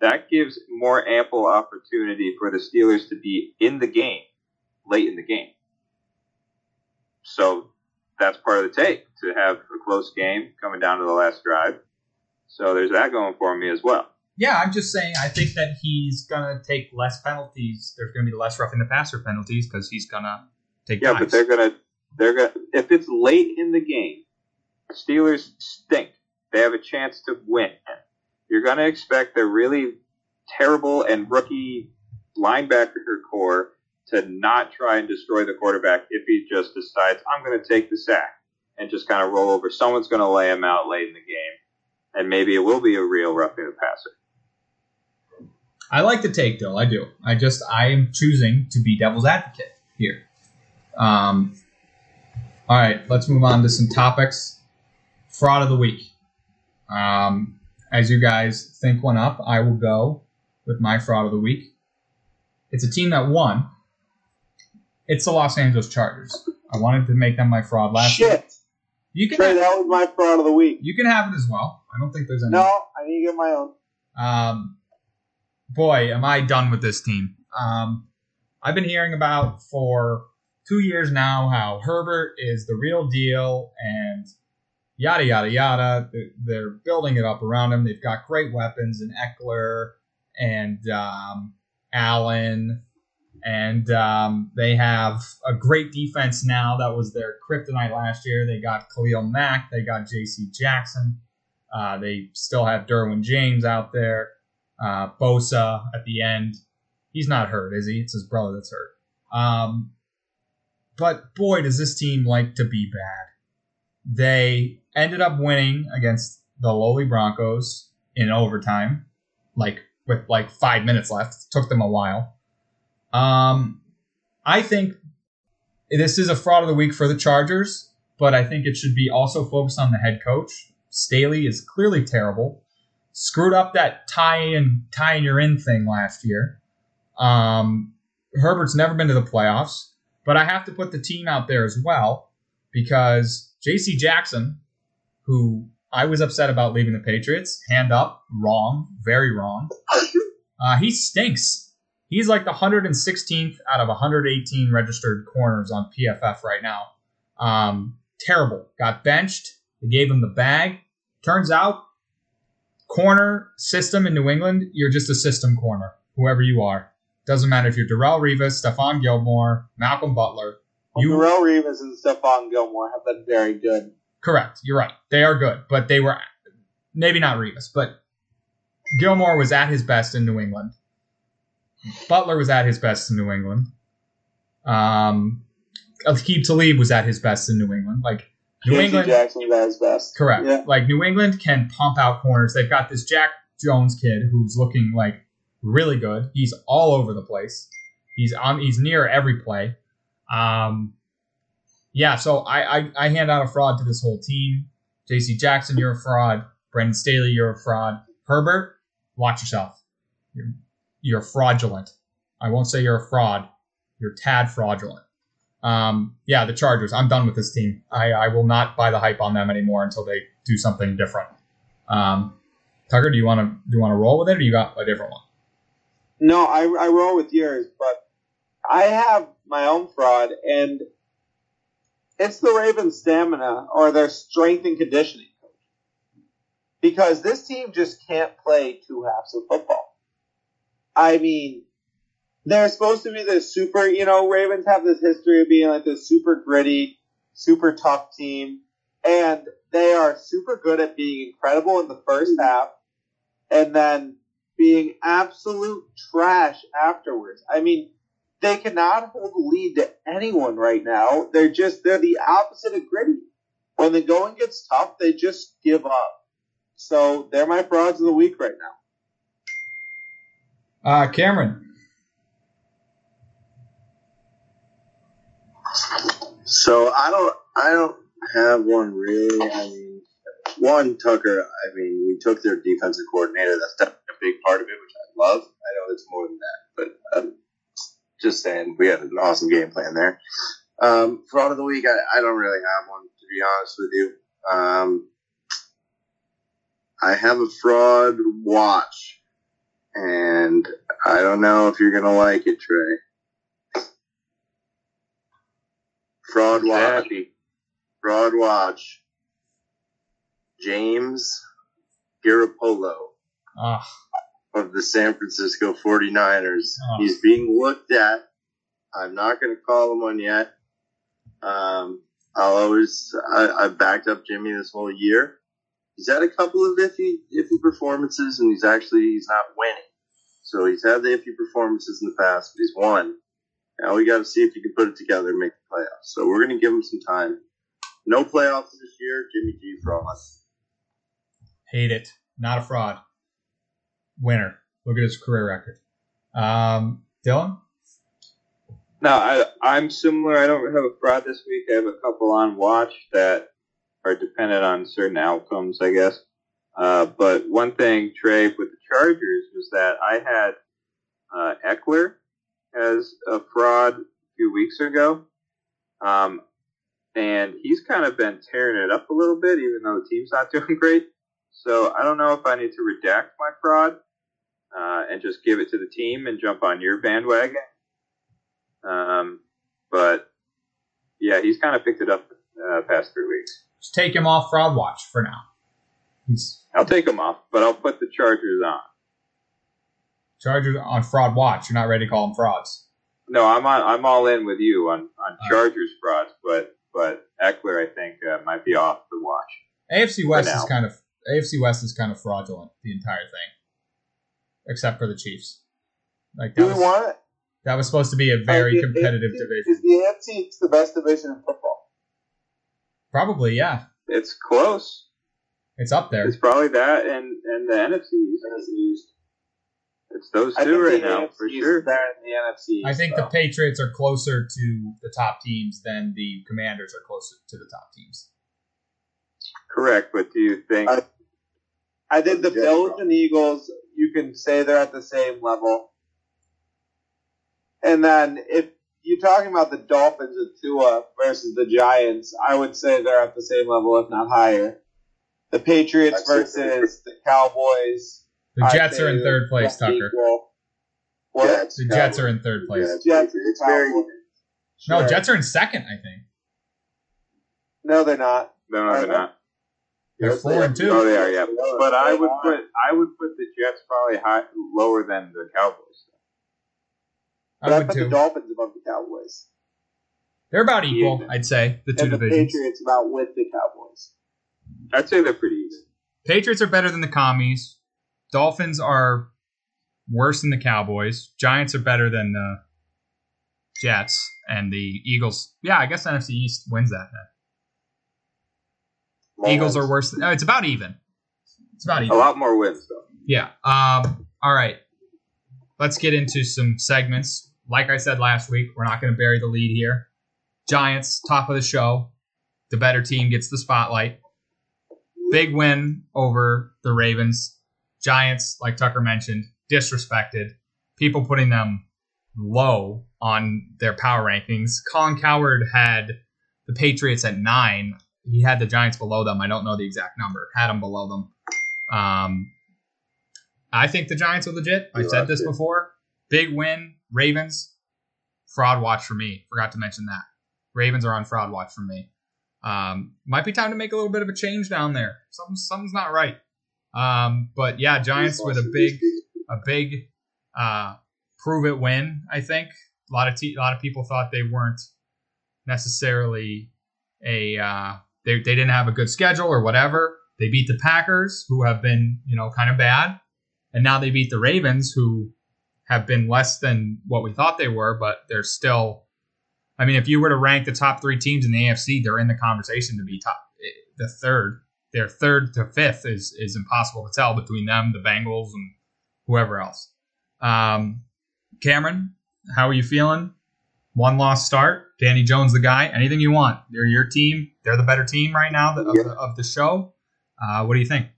that gives more ample opportunity for the Steelers to be in the game late in the game. So that's part of the take to have a close game coming down to the last drive. So there's that going for me as well. Yeah, I'm just saying. I think that he's gonna take less penalties. There's gonna be less roughing the passer penalties because he's gonna take. Yeah, but they're gonna they're gonna if it's late in the game, Steelers stink. They have a chance to win. You're gonna expect their really terrible and rookie linebacker core to not try and destroy the quarterback if he just decides I'm gonna take the sack and just kind of roll over. Someone's gonna lay him out late in the game, and maybe it will be a real roughing the passer. I like the take, though. I do. I just I am choosing to be devil's advocate here. Um. All right, let's move on to some topics. Fraud of the week. Um, as you guys think one up, I will go with my fraud of the week. It's a team that won. It's the Los Angeles Chargers. I wanted to make them my fraud last week. Shit. You can Trey, have, that was my fraud of the week. you can have it as well. I don't think there's any. No, I need to get my own. Um, boy, am I done with this team. Um, I've been hearing about for two years now how Herbert is the real deal and yada yada yada. They're- building it up around him. They've got great weapons in Ekeler and um, Allen, and um, they have a great defense now. That was their kryptonite last year. They got Khalil Mack. They got J.C. Jackson. Uh, they still have Derwin James out there. Uh, Bosa at the end. He's not hurt, is he? It's his brother that's hurt. Um, but boy, does this team like to be bad. They ended up winning against the lowly Broncos in overtime, like with like five minutes left. took them a while. Um, I think this is a fraud of the week for the Chargers, but I think it should be also focused on the head coach. Staley is clearly terrible. Screwed up that tie and tie in your in thing last year. Um, Herbert's never been to the playoffs, but I have to put the team out there as well because J.C. Jackson, who I was upset about leaving the Patriots, hand up, wrong, very wrong. Uh, he stinks. He's like the 116th out of 118 registered corners on PFF right now. Um, terrible. Got benched. They gave him the bag. Turns out, corner system in New England, you're just a system corner, whoever you are. Doesn't matter if you're Darrelle Revis, Stephon Gilmore, Malcolm Butler. Well, You Darrelle Revis and Stephon Gilmore have been very good. correct. You're right. They are good, but they were maybe not Revis, but Gilmore was at his best in New England. Butler was at his best in New England. Um, Aqib Talib was at his best in New England. Like New J.C. England, Jackson's at his best. Correct. Yeah. Like New England can pump out corners. They've got this Jack Jones kid who's looking like really good. He's all over the place. He's on. He's near every play. Um, yeah. So I, I I hand out a fraud to this whole team. J.C. Jackson, you're a fraud. Brandon Staley, you're a fraud. Herbert, watch yourself. You're you're fraudulent. I won't say you're a fraud. You're tad fraudulent. Um, yeah, the Chargers. I'm done with this team. I, I will not buy the hype on them anymore until they do something different. Um, Tucker, do you want to do you want to roll with it, or you got a different one? No, I, I roll with yours, but I have my own fraud, and it's the Ravens' stamina or their strength and conditioning coach. Because this team just can't play two halves of football. I mean, they're supposed to be the super, you know, Ravens have this history of being like this super gritty, super tough team, and they are super good at being incredible in the first half, and then being absolute trash afterwards. I mean, they cannot hold the lead to anyone right now. They're just they're the opposite of gritty. When the going gets tough, they just give up. So they're my frauds of the week right now. Uh, Cameron. So I don't, I don't have one really. I mean, one Tucker. I mean, we took their defensive coordinator. That's definitely a big part of it, which I love. I know it's more than that, but um, just saying, we had an awesome game plan there. Um, fraud of the week. I, I don't really have one to be honest with you. Um, I have a fraud watch, and I don't know if you're gonna like it, Trey. Fraud watch. Fraud watch. James Garoppolo of the San Francisco 49ers. Oh. He's being looked at. I'm not going to call him one yet. Um, I'll always, I, I've backed up Jimmy this whole year. He's had a couple of iffy, iffy performances, and he's actually, he's not winning. So he's had the iffy performances in the past, but he's won. Now we got to see if he can put it together and make the playoffs. So we're going to give him some time. No playoffs this year. Jimmy G fraud. hate it. Not a fraud. Winner. Look at his career record. Um, Dylan? No, I, I'm similar. I don't have a fraud this week. I have a couple on watch that are dependent on certain outcomes, I guess. Uh, but one thing, Trey, with the Chargers was that I had uh, Ekeler as a fraud a few weeks ago. Um, and he's kind of been tearing it up a little bit, even though the team's not doing great. So I don't know if I need to redact my fraud uh, and just give it to the team and jump on your bandwagon. Um, but yeah, he's kind of picked it up uh, past three weeks. Just take him off fraud watch for now. He's I'll take him off, but I'll put the Chargers on. Chargers on fraud watch. You're not ready to call them frauds. No, I'm on. I'm all in with you on on right. Chargers frauds, but but Ekeler I think uh, might be off the watch. AFC West is kind of AFC West is kind of fraudulent the entire thing, except for the Chiefs. Like that Do we was, want it? that was supposed to be a very Like, it- competitive it- division. Is the AFC the best division in football? Probably, yeah. It's close. It's up there. It's probably that and and the NFC. East. It's those I two right now for is sure. better than the NFC. I think so. the Patriots are closer to the top teams than the Commanders are closer to the top teams. Correct, but do you think? I- I think the Yeah. Bills and Eagles, you can say they're at the same level. And then if you're talking about the Dolphins with Tua versus the Giants, I would say they're at the same level, if not higher. The Patriots That's versus the Cowboys. The Jets are in third place, Tucker. equal. What? Jets, The Jets are in third place. Jets. Jets It's very No, Sure. Jets are in second, I think. No, they're not. no, no, they're not. They're Yes, four they and are. two. Oh, they are, yeah. But I would put I would put the Jets probably high, lower than the Cowboys. But I I, would put the too. Dolphins above the Cowboys. They're about equal, Even. I'd say, the two and the divisions. Patriots about with the Cowboys. I'd say they're pretty even. Patriots are better than the commies. Dolphins are worse than the Cowboys. Giants are better than the Jets and the Eagles. Yeah, I guess NFC East wins that. Then. Eagles are worse. Than, no, it's about even. It's about even. A lot more wins though. Yeah. Um, all right. Let's get into some segments. Like I said last week, we're not going to bury the lead here. Giants, top of the show. The better team gets the spotlight. Big win over the Ravens. Giants, like Tucker mentioned, disrespected. People putting them low on their power rankings. Colin Cowherd had the Patriots at nine. He had the Giants below them. I don't know the exact number. Had them below them. Um, I think the Giants are legit. I've said this too. before. Big win. Ravens. Fraud watch for me. Forgot to mention that. Ravens are on fraud watch for me. Um, might be time to make a little bit of a change down there. Something, something's not right. Um, but yeah, Giants with a big, a big, uh, prove it win. I think a lot of te- a lot of people thought they weren't necessarily a uh, they they didn't have a good schedule or whatever. They beat the Packers, who have been you know kind of bad, and now they beat the Ravens, who have been less than what we thought they were, but they're still. I mean, if you were to rank the top three teams in the AFC, they're in the conversation to be top. The third, their third to fifth is is impossible to tell between them, the Bengals, and whoever else. Um, Cameron, how are you feeling? One loss start. Danny Jones, the guy. Anything you want. They're your team. They're the better team right now of, Yeah. the, of the show. Uh, what do you think?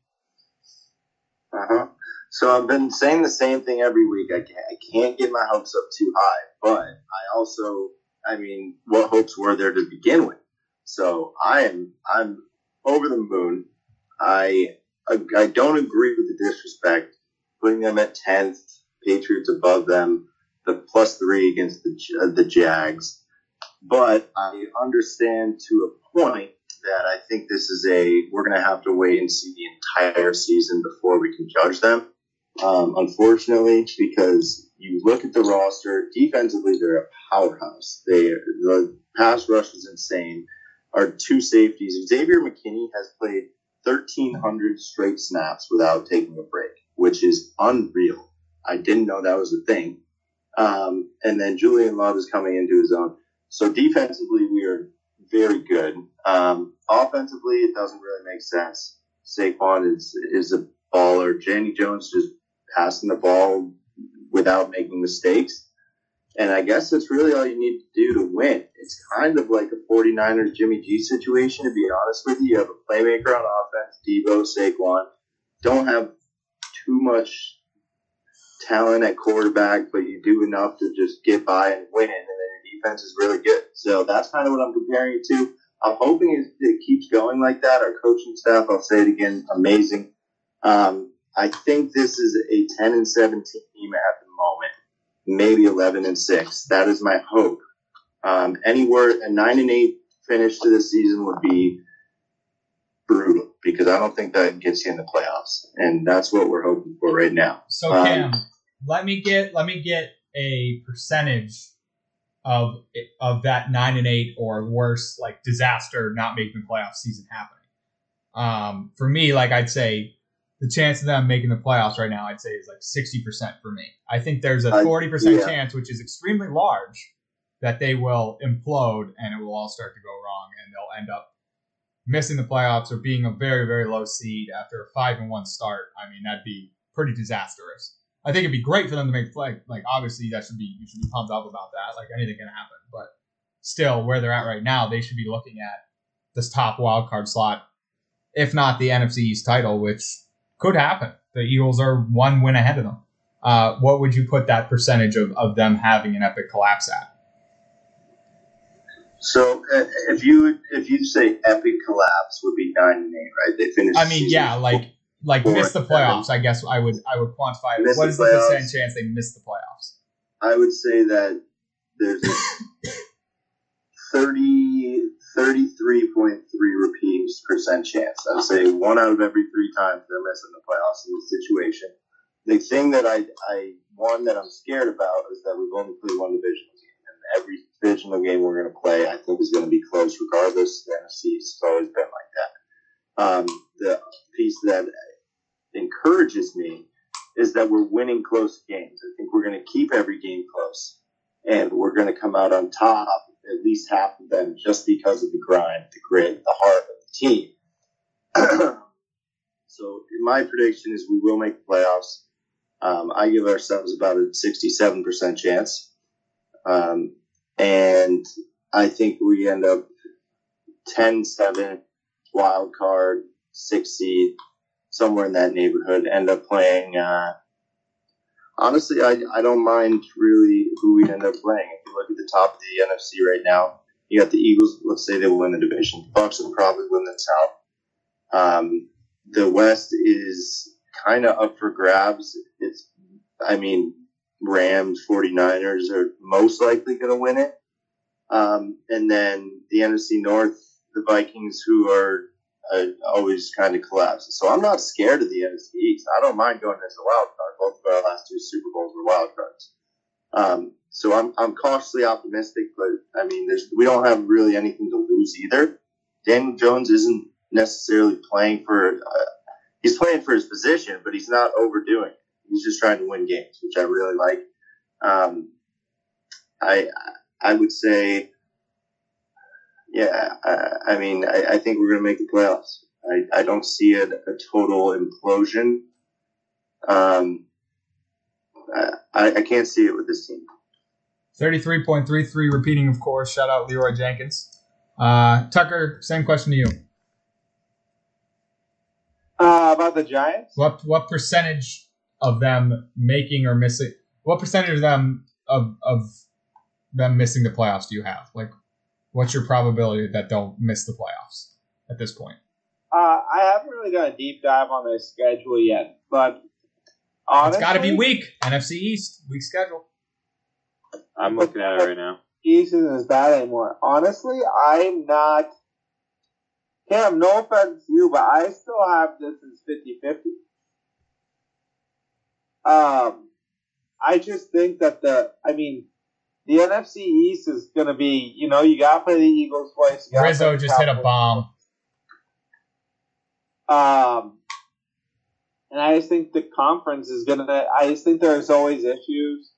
Uh-huh. So I've been saying the same thing every week. I can't, I can't get my hopes up too high, but I also, I mean, what hopes were there to begin with? So I am, I'm over the moon. I, I, don't agree with the disrespect. Putting them at tenth, Patriots above them, the plus three against the uh, the Jags. but I understand to a point that I think this is a we're going to have to wait and see the entire season before we can judge them. Um, unfortunately, because you look at the roster defensively, they're a powerhouse. They the pass rush is insane. Our two safeties, Xavier McKinney has played 1,300 straight snaps without taking a break, which is unreal. I didn't know that was a thing. Um, and then Julian Love is coming into his own. So defensively, we are very good. Um, offensively, it doesn't really make sense. Saquon is is a baller. Danny Jones just passing the ball without making mistakes. And I guess that's really all you need to do to win. It's kind of like a 49ers Jimmy G situation, to be honest with you. You have a playmaker on offense, Deebo, Saquon. Don't have too much talent at quarterback, but you do enough to just get by and win, and then your defense is really good. So that's kind of what I'm comparing it to. I'm hoping it, it keeps going like that. Our coaching staff, I'll say it again, amazing. Um, I think this is a 10 and 17 team at the moment, maybe 11 and 6. That is my hope. Um, anywhere a 9 and 8 finish to the season would be brutal because I don't think that gets you in the playoffs, and that's what we're hoping for right now. So Um, Cam, let me get let me get a percentage of of that nine and eight or worse, like disaster not making the playoff season happening. Um, for me, like I'd say the chance of them making the playoffs right now, I'd say is like sixty percent for me. I think there's a uh, forty percent yeah. chance, which is extremely large, that they will implode and it will all start to go wrong and they'll end up missing the playoffs or being a very very low seed after a five and one start. I mean that'd be pretty disastrous. I think it'd be great for them to make play. Like obviously that should be you should be pumped up about that. Like anything can happen, but still where they're at right now, they should be looking at this top wild card slot, if not the NFC East title, which could happen. The Eagles are one win ahead of them. Uh, what would you put that percentage of, of them having an epic collapse at? So uh, if you if you say epic collapse would be nine and eight, right? They finished. I mean, yeah, like like Four miss the and seven. playoffs. I guess I would I would quantify it. What the is the percent chance they miss the playoffs? I would say that there's a 33.3 repeating percent chance. I'd say one out of every three times they're missing the playoffs in this situation. The thing that I, I one that I'm scared about is that we've only played one divisional game, and every divisional game we're going to play, I think, is going to be close regardless. The NFC has always been like that. Um, the piece that encourages me is that we're winning close games. I think we're going to keep every game close, and we're going to come out on top at least half of them just because of the grind, the grit, the heart of team. so my prediction is we will make the playoffs. Um, I give ourselves about a 67% chance. Um, and I think we end up 10-7 wild card, six seed, somewhere in that neighborhood. End up playing. Uh, honestly, I, I don't mind really who we end up playing. If you look at the top of the NFC right now, you got the Eagles. Let's say they win the division. The Bucks will probably win the South. Um, the West is kind of up for grabs. It's, I mean, Rams, 49ers are most likely going to win it. Um, and then the NFC North, the Vikings, who are uh, always kind of collapse. So I'm not scared of the NFC East. I don't mind going as a wild card. Both of our last two Super Bowls were wild cards. Um, so I'm, I'm cautiously optimistic, but I mean, there's, we don't have really anything to lose either. Daniel Jones isn't necessarily playing for, uh, he's playing for his position, but he's not overdoing it. He's just trying to win games, which I really like. Um, I, I would say, yeah, I, I mean, I, I think we're going to make the playoffs. I, I don't see a, a total implosion. Um, I, I can't see it with this team. 33.33 repeating, of course. Shout out Leeroy Jenkins. Uh, Tucker, same question to you. Uh, about the Giants? What what percentage of them making or missing? What percentage of them of of them missing the playoffs do you have? Like, what's your probability that they'll miss the playoffs at this point? Uh, I haven't really done a deep dive on their schedule yet, but honestly, It's got to be weak. NFC East weak schedule. I'm looking at it right now. East isn't as bad anymore. Honestly, I'm not. Cam, no offense to you, but I still have this as 50 50. Um, I just think that the, I mean, the NFC East is going to be, you know, you got to play the Eagles twice. you Rizzo play the just hit a bomb. Um, and I just think the conference is gonna. I just think there's always issues.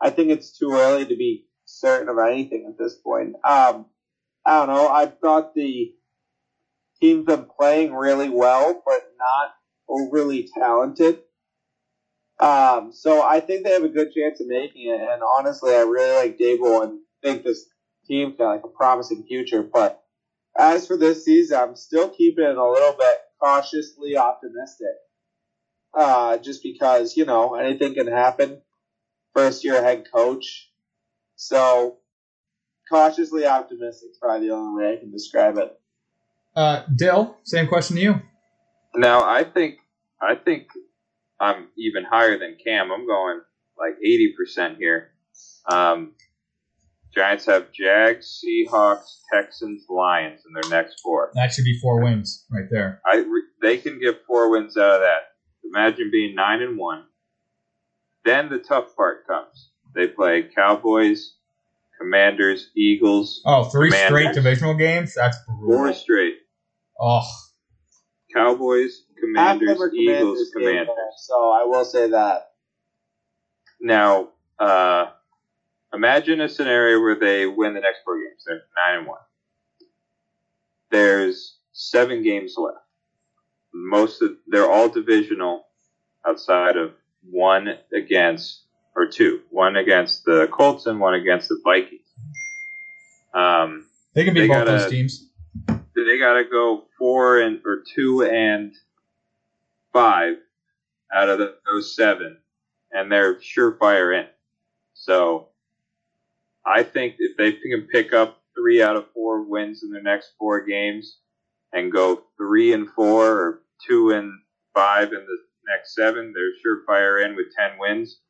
I think it's too early to be certain of anything at this point. Um, I don't know. I thought the team's been playing really well, but not overly talented. Um, so I think they have a good chance of making it. And honestly, I really like Daboll and think this team's got like a promising future. But as for this season, I'm still keeping it a little bit cautiously optimistic. Uh, just because, you know, anything can happen. First year head coach. So, cautiously optimistic is probably the only way I can describe it. Uh, Dill, same question to you. Now I think I think I'm even higher than Cam. I'm going like eighty percent here. Um, Giants have Jags, Seahawks, Texans, Lions in their next four. That should be four wins right there. I re- they can get four wins out of that. Imagine being nine and one. Then the tough part comes. They play Cowboys, Commanders, Eagles, Oh, three straight divisional games? That's four straight. Oh, Cowboys, Half of Commanders, them Eagles, game Commanders. ball, So I will say that. Now, uh, imagine a scenario where they win the next four games. They're nine and one. There's seven games left. Most of they're all divisional, outside of one against or two, one against the Colts and one against the Vikings. Um, they can beat They both gotta- those teams. they got to go four and or two and five out of the, those seven, and they're surefire in. So I think if they can pick up three out of four wins in their next four games and go three and four or two and five in the next seven, they're surefire in with ten wins.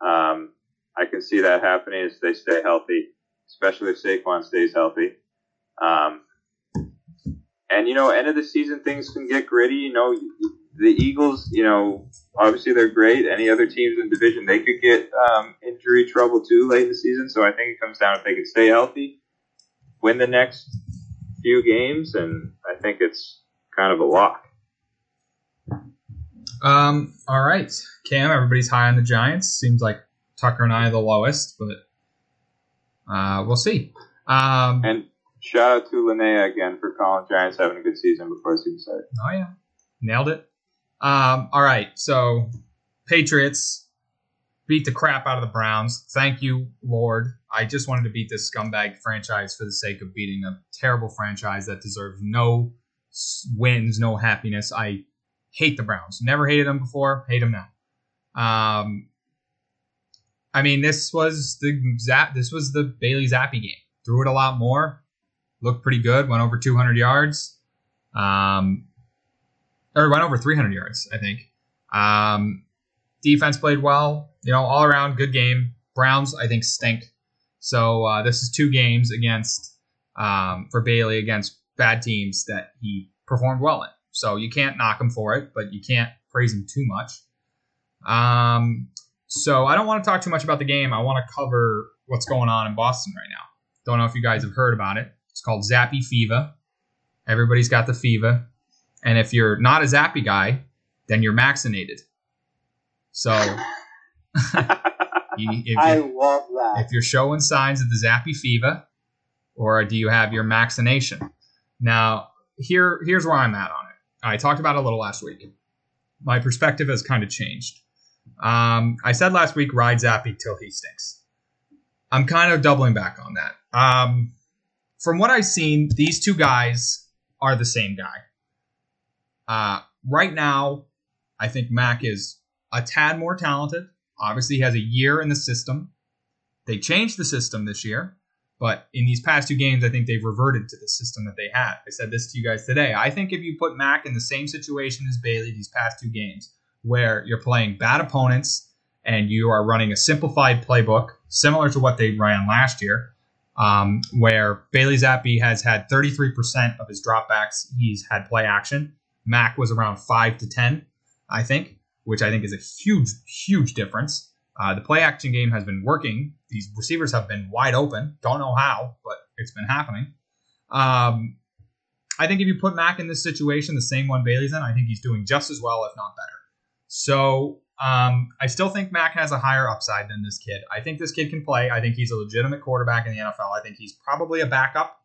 Um, I can see that happening as they stay healthy, especially if Saquon stays healthy. Um, and you know, end of the season things can get gritty. You know, the Eagles. You know, obviously they're great. Any other teams in the division, they could get um, injury trouble too late in the season. So I think it comes down if they can stay healthy, win the next few games, and I think it's kind of a lock. Um, all right. Cam, everybody's high on the Giants. Seems like Tucker and I are the lowest, but uh, we'll see. Um, And shout out to Linnea again for calling Giants having a good season before season started. Oh yeah, nailed it. Um, all right, so Patriots beat the crap out of the Browns. Thank you, Lord. I just wanted to beat this scumbag franchise for the sake of beating a terrible franchise that deserves no wins, no happiness. I hate the Browns. Never hated them before. Hate them now. Um, I mean, this was the Zap. This was the Bailey Zappe game. Threw it a lot more. Looked pretty good. Went over 200 yards. Um, or went over 300 yards, I think. Um, defense played well. You know, all around good game. Browns, I think, stink. So uh, this is two games against um, for Bailey against bad teams that he performed well in. So you can't knock him for it, but you can't praise him too much. Um, so I don't want to talk too much about the game. I want to cover what's going on in Boston right now. Don't know if you guys have heard about it. It's called Zappe Fever. Everybody's got the fever. And if you're not a Zappe guy, then you're vaccinated. So you, if, I love that. if you're showing signs of the Zappe fever, or do you have your vaccination? Now, here here's where I'm at on. I talked about it a little last week. My perspective has kind of changed. Um, I said last week, ride Zappe till he stinks. I'm kind of doubling back on that. Um, from what I've seen, these two guys are the same guy. Uh, right now, I think Mac is a tad more talented. Obviously, he has a year in the system. They changed the system this year, but in these past two games, I think they've reverted to the system that they had. I said this to you guys today. I think if you put Mac in the same situation as Bailey these past two games, where you're playing bad opponents and you are running a simplified playbook similar to what they ran last year, um, where Bailey Zappe has had 33% of his dropbacks. He's had play action. Mac was around 5 to 10, I think, which I think is a huge, huge difference. Uh, the play action game has been working. These receivers have been wide open. Don't know how, but it's been happening. Um, I think if you put Mac in this situation, the same one Bailey's in, I think he's doing just as well, if not better. So um, I still think Mac has a higher upside than this kid. I think this kid can play. I think he's a legitimate quarterback in the NFL. I think he's probably a backup,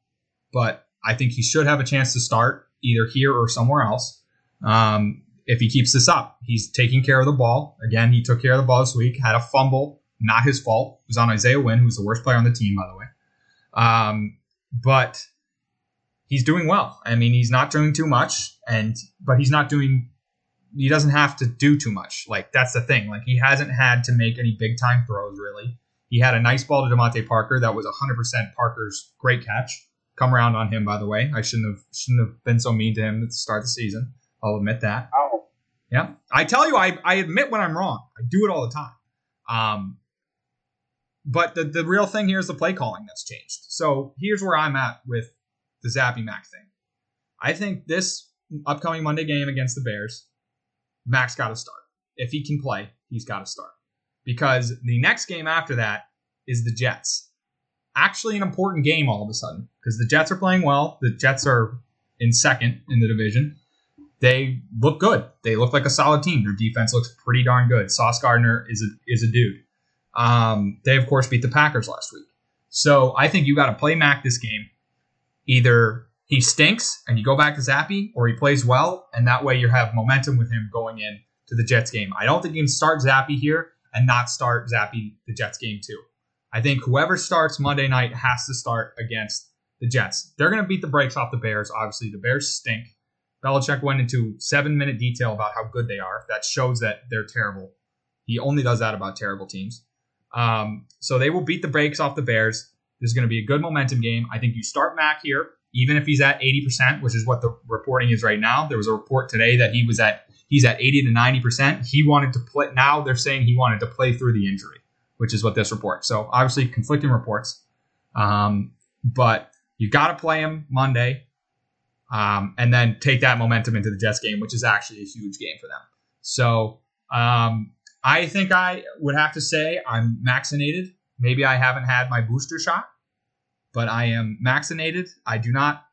but I think he should have a chance to start either here or somewhere else. Um, if he keeps this up, he's taking care of the ball. Again, he took care of the ball this week, had a fumble, not his fault. It was on Isaiah Wynn, who's the worst player on the team, by the way. Um, but he's doing well. I mean, he's not doing too much, and but he's not doing. He doesn't have to do too much. Like that's the thing. Like he hasn't had to make any big time throws really. He had a nice ball to DeVante Parker that was 100% Parker's great catch. Come around on him, by the way. I shouldn't have shouldn't have been so mean to him at the start of the season. I'll admit that. Oh, Yeah, I tell you, I, I admit when I'm wrong. I do it all the time. Um, but the the real thing here is the play calling that's changed. So here's where I'm at with the Zappe Mac thing. I think this upcoming Monday game against the Bears, Mac's got to start. If he can play, he's got to start because the next game after that is the Jets. Actually, an important game all of a sudden because the Jets are playing well. The Jets are in second in the division they look good. They look like a solid team. Their defense looks pretty darn good. Sauce Gardner is a is a dude. Um, they of course beat the Packers last week. So I think you got to play Mac this game. Either he stinks and you go back to Zappe, or he plays well, and that way you have momentum with him going in to the Jets game. I don't think you can start Zappe here and not start Zappe the Jets game too. I think whoever starts Monday night has to start against the Jets. They're going to beat the brakes off the Bears. Obviously, the Bears stink. Belichick went into seven minute detail about how good they are. That shows that they're terrible. He only does that about terrible teams. Um, so they will beat the brakes off the Bears. This is going to be a good momentum game. I think you start Mac here, even if he's at 80%, which is what the reporting is right now. There was a report today that he was at he's at 80 to 90%. He wanted to play now they're saying he wanted to play through the injury, which is what this report. So obviously conflicting reports. Um, but you got to play him Monday um, and then take that momentum into the Jets game, which is actually a huge game for them. So um, I think I would have to say I'm vaccinated. Maybe I haven't had my booster shot, but I am vaccinated. I do not.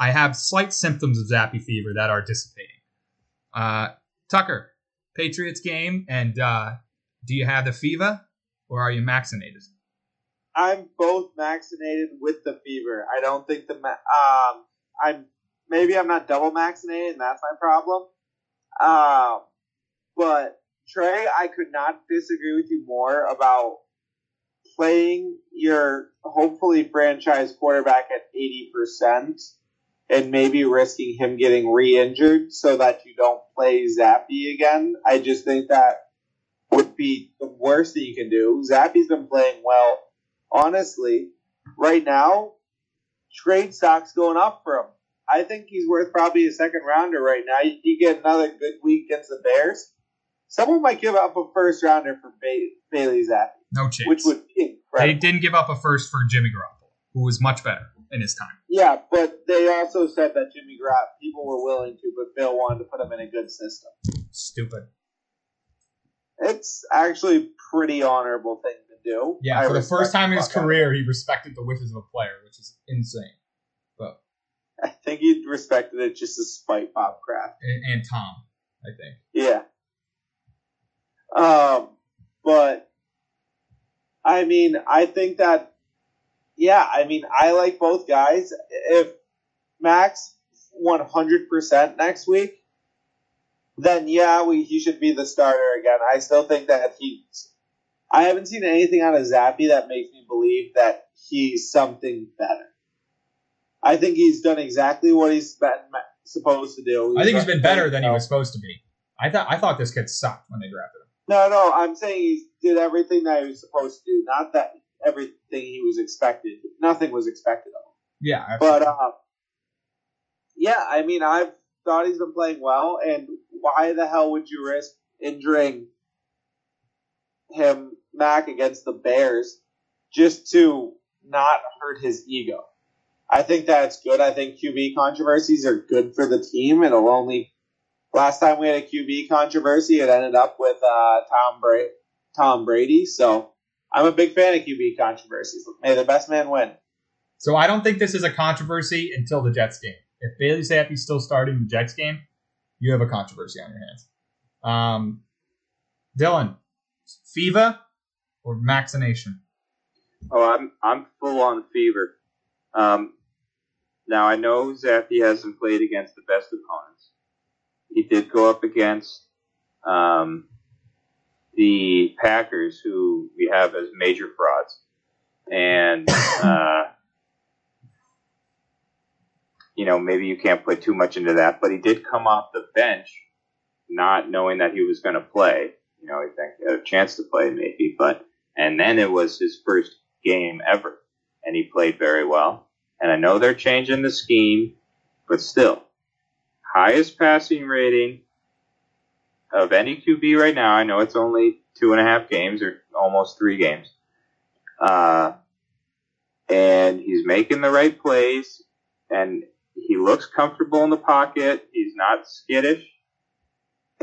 I have slight symptoms of zappy fever that are dissipating. Uh, Tucker, Patriots game, and uh, do you have the fever or are you vaccinated? I'm both vaccinated with the fever. I don't think the um I'm maybe I'm not double vaccinated, and that's my problem. Um, but Trey, I could not disagree with you more about playing your hopefully franchise quarterback at eighty percent and maybe risking him getting re-injured so that you don't play Zappe again. I just think that would be the worst thing you can do. Zappe's been playing well. Honestly, right now, trade stock's going up for him. I think he's worth probably a second rounder right now. You get another good week against the Bears. Someone might give up a first rounder for ba- Bailey Zappe, No chance. which would be they didn't give up a first for Jimmy Garoppolo, who was much better in his time. Yeah, but they also said that Jimmy Grapp people were willing to, but Bill wanted to put him in a good system. Stupid. It's actually a pretty honorable thing to do. Yeah, I for the first time in his career, he respected the wishes of a player, which is insane. But. I think he respected it just as spite pop crap. and, and Tom, I think. Yeah. Um, but I mean, I think that, yeah, I mean, I like both guys. If Max 100% next week, then yeah, we he should be the starter again. I still think that he's. I haven't seen anything out of Zappe that makes me believe that he's something better. I think he's done exactly what he's been supposed to do. I think he's been better than he was supposed to be. I thought I thought this kid sucked when they drafted him. No, no, I'm saying he did everything that he was supposed to do. Not that everything he was expected. Nothing was expected of him. Yeah, absolutely. But uh, yeah, I mean, I've thought he's been playing well, and why the hell would you risk injuring him Mac against the Bears just to not hurt his ego. I think that's good. I think QB controversies are good for the team. It'll only last time we had a QB controversy, it ended up with uh, Tom Brady. Tom Brady. So I'm a big fan of QB controversies. May the best man win. So I don't think this is a controversy until the Jets game. If Bailey Zappe's still starting the Jets game, you have a controversy on your hands. Um, Dylan, FIVA or vaccination? Oh, I'm I'm full on fever. Um, now I know Zappe hasn't played against the best opponents. He did go up against um, the Packers, who we have as major frauds, and uh, you know maybe you can't put too much into that. But he did come off the bench, not knowing that he was going to play. You know, he think had a chance to play maybe, but and then it was his first game ever, and he played very well. And I know they're changing the scheme, but still, highest passing rating of any QB right now. I know it's only two and a half games or almost three games. Uh, and he's making the right plays, and he looks comfortable in the pocket. He's not skittish,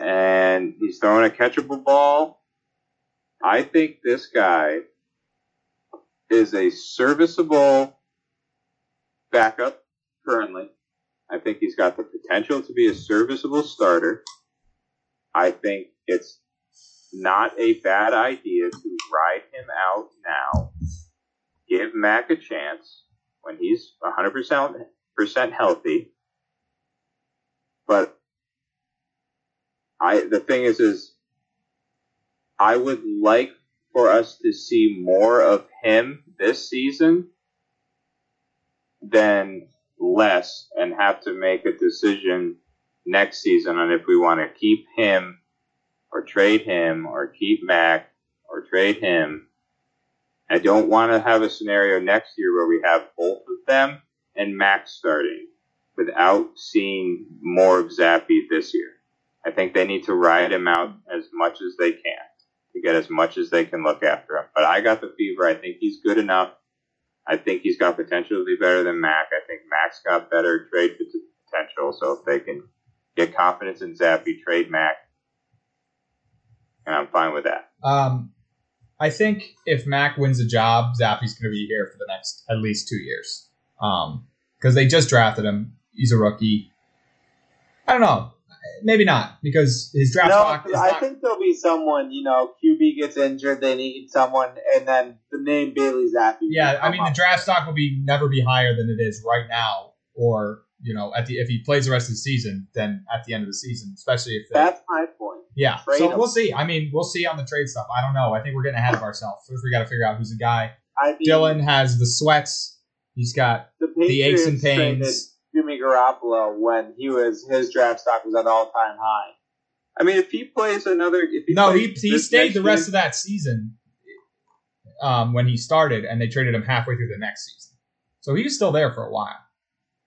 and he's throwing a catchable ball. I think this guy is a serviceable backup currently. I think he's got the potential to be a serviceable starter. I think it's not a bad idea to ride him out now. Give Mac a chance when he's 100% healthy. But I the thing is is I would like for us to see more of him this season than less and have to make a decision next season on if we want to keep him or trade him or keep Mac or trade him. I don't want to have a scenario next year where we have both of them and Mac starting without seeing more of Zappe this year. I think they need to ride him out as much as they can to get as much as they can look after him. But I got the fever. I think he's good enough. I think he's got potential to be better than Mac. I think Mac's got better trade potential. So if they can get confidence in Zappe, trade Mac, and I'm fine with that. Um, I think if Mac wins a job, Zappe's going to be here for the next at least two years. Um, because they just drafted him. He's a rookie. I don't know. Maybe not because his draft No, stock is I not. think there'll be someone. You know, QB gets injured, they need someone, and then the name Bailey Zappe. yeah, I mean the draft stock will be never be higher than it is right now, or you know, at the if he plays the rest of the season, then at the end of the season, especially if they, that's my point. yeah. trade So him. we'll see. I mean, we'll see on the trade stuff. I don't know. I think we're getting ahead of ourselves. First, we got to figure out who's the guy. I mean, Dylan has the sweats. He's got the, the aches and pains. Jimmy Garoppolo when he was his draft stock was at all time high. I mean, if he plays another, if he No, he he stayed the rest year- of that season um, when he started, and they traded him halfway through the next season. So he was still there for a while.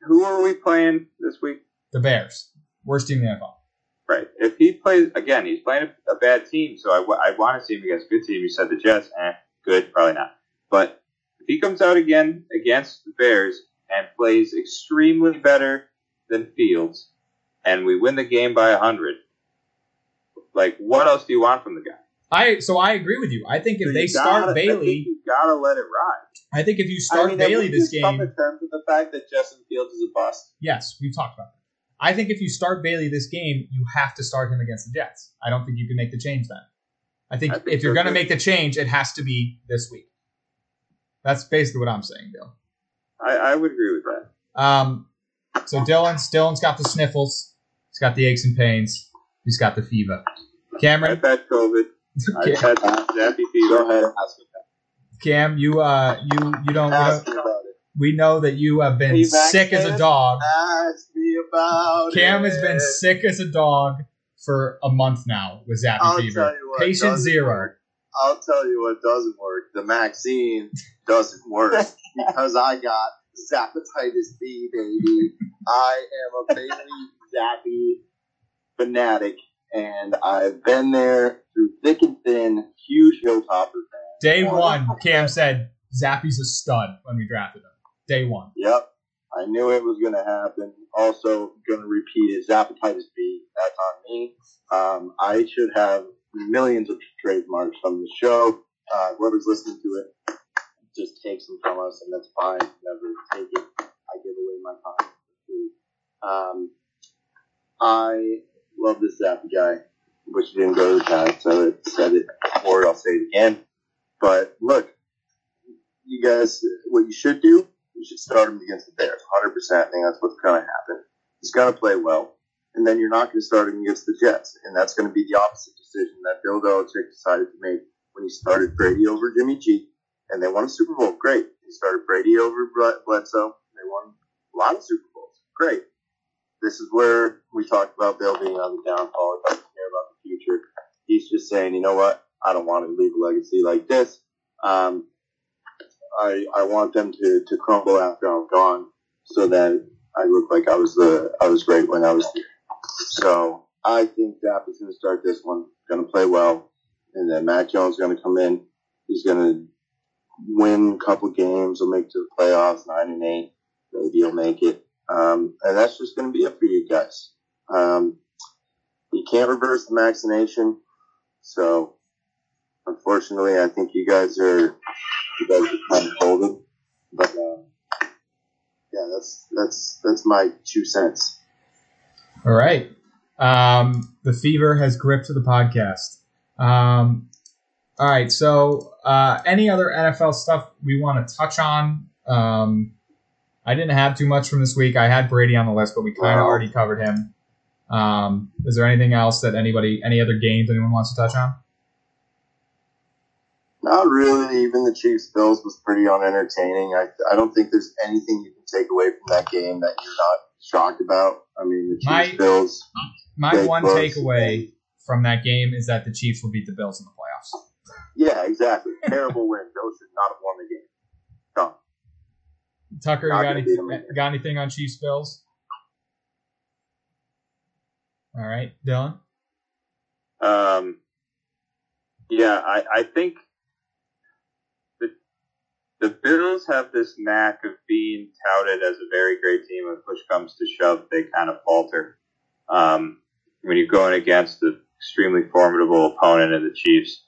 Who are we playing this week? The Bears, worst team in the NFL. Right. If he plays again, he's playing a, a bad team, so I, I want to see him against a good team. You said the Jets, eh, good, probably not. But if he comes out again against the Bears and plays extremely better than Fields, and we win the game by hundred, like what else do you want from the guy? I so I agree with you. I think if So they start gotta- think Bailey, you gotta let it ride. I think if you start I mean, Bailey this just come game, to terms with the fact that Justin Fields is a bust. yes, we've talked about that. I think if you start Bailey this game, you have to start him against the Jets. I don't think you can make the change then. I think, I think if you're going to make the change, it has to be this week. That's basically what I'm saying, Bill. I, I would agree with that. Um, so Dylan's Dylan's got the sniffles. He's got the aches and pains. He's got the fever. Cameron, I've had COVID. I've had zappy fever. Go ahead, Cam, you uh, you you don't. We, ask me about it. we know that you have been sick as a dog. Ask me about Cam it. has been sick as a dog for a month now with zappy I'll fever. what Patient zero. work. I'll tell you what doesn't work. The Maxine doesn't work because I got Zapatitis B, baby. I am a Bailey Zappe fanatic, and I've been there through thick and thin. Huge Hilltopper fan. Day one, Cam said, Zappe's a stud when we drafted him. Day one. Yep. I knew it was going to happen. Also, going to repeat it. Zapatitis B. That's on me. Um, I should have millions of trademarks from the show. Uh, whoever's listening to it just takes them from us, and that's fine. Never take it. I give away my time. Um, I love this Zappe guy. He didn't go to the Giants. I said it before. I'll say it again. But look, you guys, what you should do, you should start him against the Bears. 100%. I think that's what's going to happen. He's going to play well. And then you're not going to start him against the Jets. And that's going to be the opposite decision that Bill Belichick decided to make when he started Brady over Jimmy G. And they won a Super Bowl. Great. He started Brady over Bledsoe. They won a lot of Super Bowls. Great. This is where we talked about Bill being on the downfall. He doesn't care about the future. He's just saying, you know what? I don't want to leave a legacy like this. Um, I I want them to, to crumble after I'm gone, so that I look like I was the I was great when I was here. So I think Dap is going to start this one, going to play well, and then Mac Jones is going to come in. He's going to win a couple games. He'll make to the playoffs, nine and eight. Maybe he'll make it, um, and that's just going to be it for you guys. Um, you can't reverse the vaccination, so unfortunately, I think you guys are you guys are kind of folded. But uh, yeah, that's that's that's my two cents. All right. Um, the fever has gripped the podcast. Um, all right. So, uh, any other NFL stuff we want to touch on? Um, I didn't have too much from this week. I had Brady on the list, but we kind of Wow. already covered him. Um, is there anything else that anybody, any other games anyone wants to touch on? Not really. Even the Chiefs Bills was pretty unentertaining. I I don't think there's anything you can take away from that game that you're not shocked about. I mean, the Chiefs My- Bills. My one takeaway from that game is that the Chiefs will beat the Bills in the playoffs. Yeah, exactly. Terrible win. Bills should not have won the game. Done. Tucker, Not got, gonna any, beat 'em again. got anything on Chiefs Bills? All right, Dylan. Um, yeah, I, I think the Bills have this knack of being touted as a very great team. When push comes to shove, they kind of falter. Um, when you're going against an extremely formidable opponent in the Chiefs,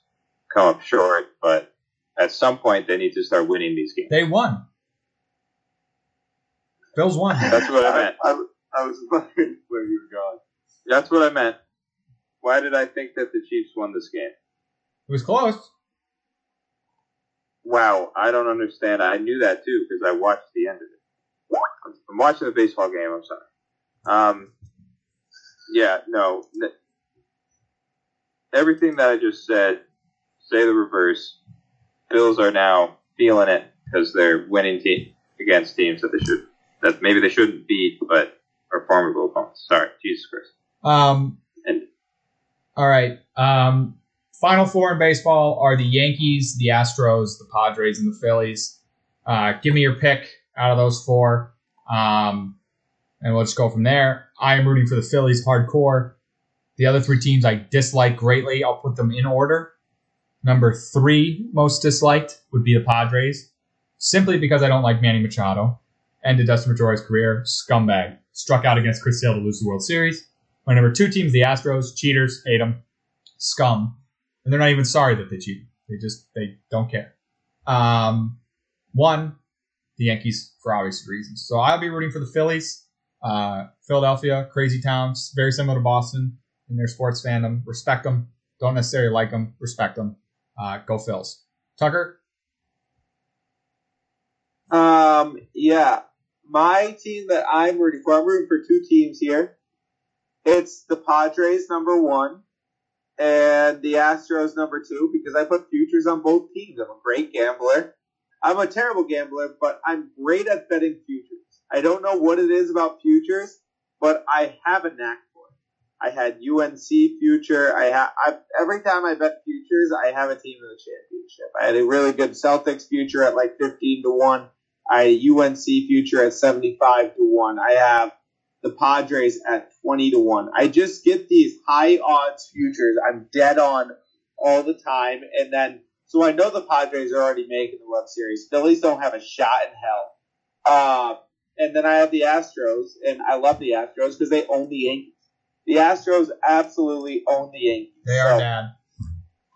come up short. But at some point, they need to start winning these games. They won. Bills won. That's what I meant. I, I was wondering where you were going. That's what I meant. Why did I think that the Chiefs won this game? It was close. Wow, I don't understand. I knew that too because I watched the end of it. I'm watching the baseball game. I'm sorry. Um, yeah, no. Everything that I just said, say the reverse. Bills are now feeling it because they're winning team against teams that they should that maybe they shouldn't beat, but are formidable opponents. Sorry, Jesus Christ. Um, And all right. Um, final four in baseball are the Yankees, the Astros, the Padres, and the Phillies. Uh, give me your pick out of those four, um, and we'll just go from there. I am rooting for the Phillies hardcore. The other three teams I dislike greatly. I'll put them in order. Number three most disliked would be the Padres, simply because I don't like Manny Machado. Ended Dustin Pedroia's career, scumbag. Struck out against Chris Sale to lose the World Series. My number two team's the Astros, cheaters, hate them, scum, and they're not even sorry that they cheated. They just they don't care. Um, one, the Yankees for obvious reasons. So I'll be rooting for the Phillies. Uh, Philadelphia, crazy towns, very similar to Boston in their sports fandom. Respect them. Don't necessarily like them. Respect them. Uh, go Phils. Tucker. Um, yeah, my team that I'm rooting for, I'm rooting for two teams here. It's the Padres, number one, and the Astros, number two, because I put futures on both teams. I'm a great gambler. I'm a terrible gambler, but I'm great at betting futures. I don't know what it is about futures, but I have a knack for it. I had UNC future. I have every time I bet futures, I have a team in the championship. I had a really good Celtics future at like 15 to one. I had UNC future at 75 to 1. I have the Padres at 20 to 1. I just get these high odds futures. I'm dead on all the time. And then So I know the Padres are already making the World Series. Phillies don't have a shot in hell. Uh, and then I have the Astros, and I love the Astros because they own the Yankees. The Astros absolutely own the Yankees. They are So, bad.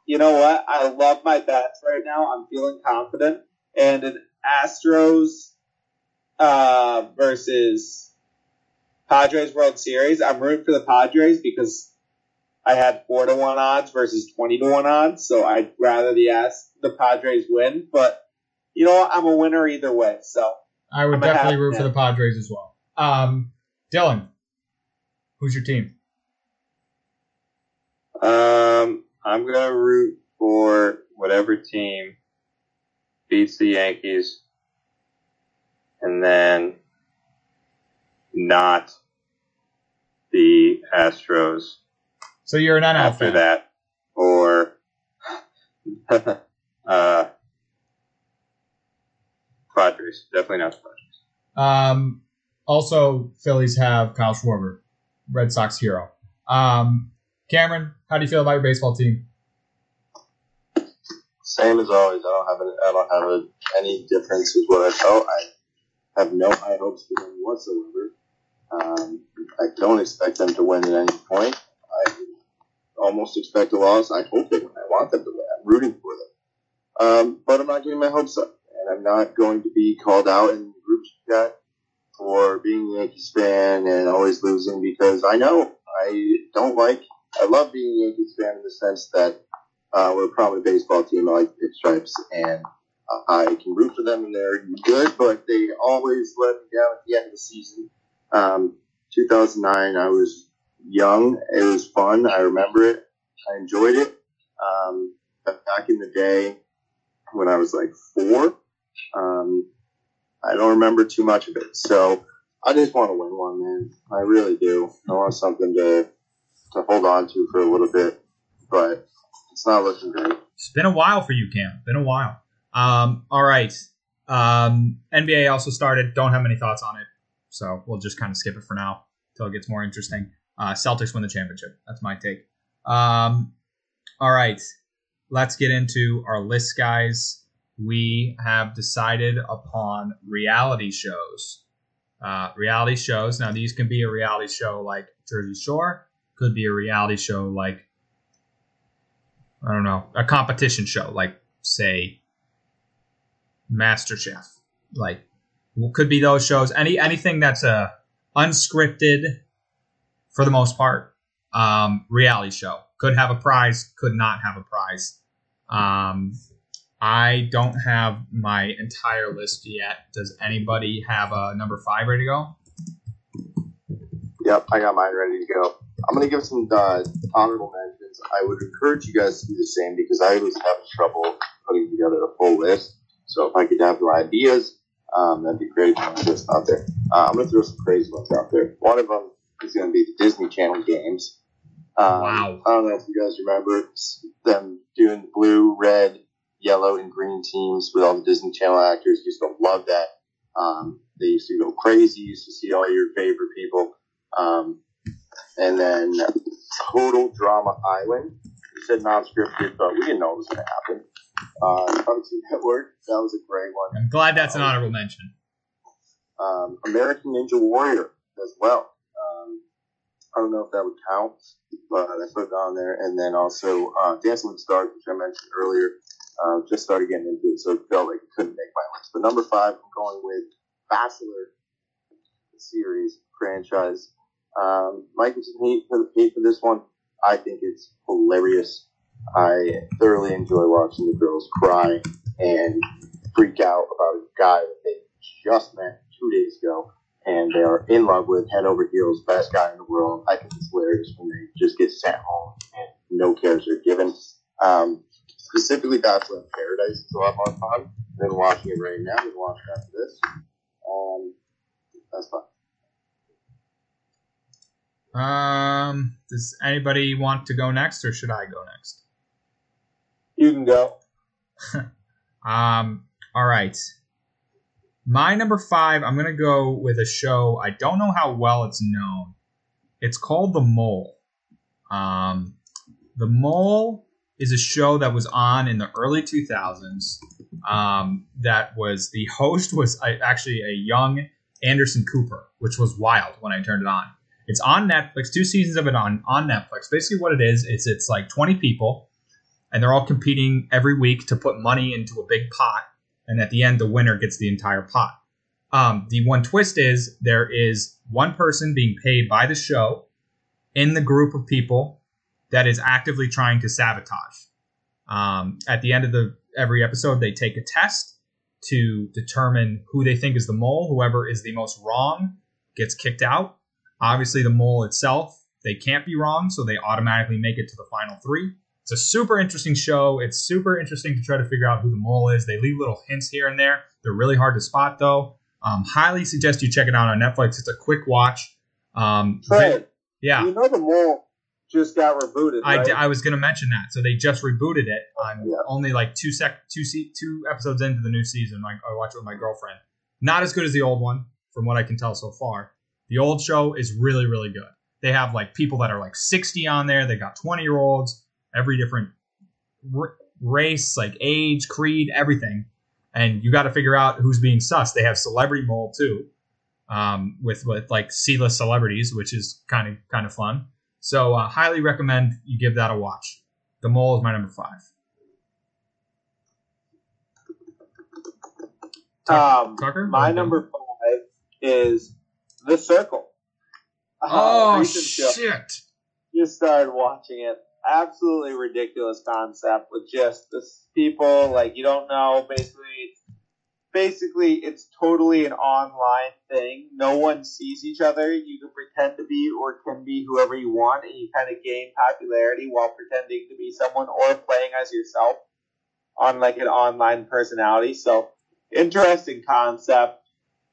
You know what? I love my bets right now. I'm feeling confident. And an Astros uh, versus Padres World Series, I'm rooting for the Padres because I had four to one odds versus twenty to one odds, so I'd rather the Ast- the Padres win. But you know what? I'm a winner either way. So I would I'm definitely root for the Padres as well. Um, Dylan, who's your team? Um, I'm gonna root for whatever team beats the Yankees, and then not the Astros So you're not after fan. that, or uh, Padres. Definitely not the Padres. Um, also, Phillies have Kyle Schwarber, Red Sox hero. Um, Cameron, how do you feel about your baseball team? Same as always. I don't have a, I don't have a, any difference with what I felt. I have no high hopes for them whatsoever. Um, I don't expect them to win at any point. I almost expect a loss. I hope they win. I want them to win. I'm rooting for them. Um, but I'm not getting my hopes up, and I'm not going to be called out in the group chat for being a Yankees fan and always losing because I know I don't like. I love being a Yankees fan in the sense that uh, we're probably a baseball team. I like the pinstripes, and uh, I can root for them, and they're good, but they always let me down at the end of the season. Um, 2009, I was young. It was fun. I remember it. I enjoyed it. Um, but back in the day, when I was like four, um, I don't remember too much of it. So I just want to win one, man. I really do. I want something to to hold on to for a little bit, but it's not looking great. It's been a while for you, Cam. Been a while. Um, all right. Um, NBA also started. Don't have many thoughts on it, so we'll just kind of skip it for now until it gets more interesting. Uh, Celtics win the championship. That's my take. Um, all right. Let's get into our list, guys. We have decided upon reality shows. Uh, reality shows. Now, these can be a reality show like Jersey Shore. Could be a reality show like I don't know, a competition show, like say MasterChef. Like could be those shows. Any anything that's a unscripted for the most part. Um, reality show. Could have a prize, could not have a prize. Um, I don't have my entire list yet. Does anybody have a number five ready to go? Yep, I got mine ready to go. I'm gonna give some uh, honorable mentions. I would encourage you guys to do the same because I was having trouble putting together a full list. So if I could have your ideas, um, that'd be great. A list out there. Uh, I'm gonna throw some crazy ones out there. One of them is gonna be the Disney Channel games. Um, Wow. I don't know if you guys remember them doing the blue, red, yellow, and green teams with all the Disney Channel actors. Used to love that. Um, they used to go crazy. Used to see all your favorite people. Um, and then Total Drama Island. You said non-scripted, but we didn't know it was going to happen. Uh, Cartoon Network. That was a great one. I'm glad that's an honorable mention. Um, American Ninja Warrior as well. Um, I don't know if that would count, but I put it on there. And then also uh, Dancing with the Stars, which I mentioned earlier. Uh, just started getting into it, so it felt like it couldn't make my list. But number five, I'm going with Bachelor the series franchise. Um, Mike was hate for hate for this one. I think it's hilarious. I thoroughly enjoy watching the girls cry and freak out about a guy that they just met two days ago, and they are in love with, head over heels, best guy in the world. I think it's hilarious when they just get sent home and no cares are given. Um, specifically, Bachelor in Paradise is a lot more fun than watching it right now. Than watching it after this. Um, that's fun. Um, does anybody want to go next, or should I go next? You can go. Um, all right. My number five, I'm gonna go with a show. I don't know how well it's known. It's called The Mole. Um, The Mole is a show that was on in the early 2000s. Um, that was the host was actually a young Anderson Cooper, which was wild when I turned it on. It's on Netflix. Two seasons of it on on Netflix. Basically, what it is, it's it's like 20 people, and they're all competing every week to put money into a big pot, and at the end, the winner gets the entire pot. Um, the one twist is there is one person being paid by the show in the group of people that is actively trying to sabotage. Um, at the end of the every episode, they take a test to determine who they think is the mole. Whoever is the most wrong gets kicked out. Obviously, the mole itself, they can't be wrong, so they automatically make it to the final three. It's a super interesting show. It's super interesting to try to figure out who the mole is. They leave little hints here and there. They're really hard to spot, though. Um, highly suggest you check it out on Netflix. It's a quick watch. Um, Fred, yeah. you know the mole just got rebooted. I, right? d- I was going to mention that. So they just rebooted it. I'm Yeah. only like two sec two se- two episodes into the new season. I, I watch it with my girlfriend. Not as good as the old one, from what I can tell so far. The old show is really really good. They have like people that are like 60 on there. They got 20 year olds, every different r- race, like age, creed, everything. And you got to figure out who's being sus. They have celebrity mole too, um, with with like C-list celebrities, which is kind of kind of fun. So uh, highly recommend you give that a watch. The Mole is my number five. Tucker, Um, Tucker? my number five is The Circle. Uh, Oh show. shit! Just started watching it. Absolutely ridiculous concept with just this people like you don't know. Basically, basically it's totally an online thing. No one sees each other. You can pretend to be or can be whoever you want, and you kind of gain popularity while pretending to be someone or playing as yourself on like an online personality. So interesting concept.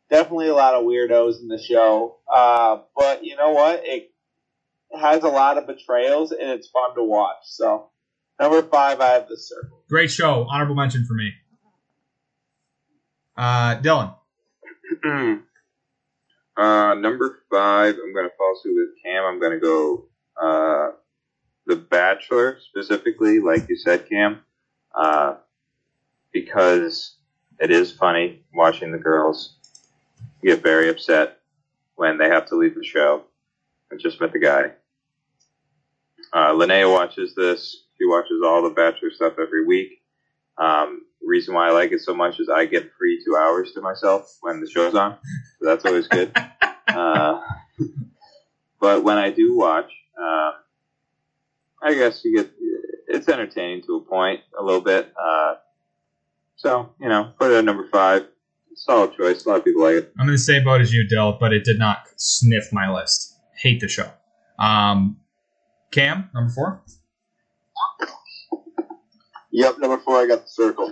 Definitely a lot of weirdos in the show. Uh, but you know what? It has a lot of betrayals and it's fun to watch. So number five, I have the circle. Great show. Honorable mention for me. Uh, Dylan. uh, number five, I'm going to follow suit with Cam. I'm going to go uh, The Bachelor, specifically, like you said, Cam, uh, because it is funny watching the girls get very upset when they have to leave the show. I just met the guy. Uh, Linnea watches this. She watches all the Bachelor stuff every week. Um, reason why I like it so much is I get free two hours to myself when the show's on, so that's always good. uh, but when I do watch, um, I guess you get it's entertaining to a point, a little bit. Uh, so you know, put it at number five. Solid choice. A lot of people like it. I'm in the same boat as you, Dill, but it did not sniff my list. Hate the show. Um, Cam, number four. Yep, number four, I got the circle.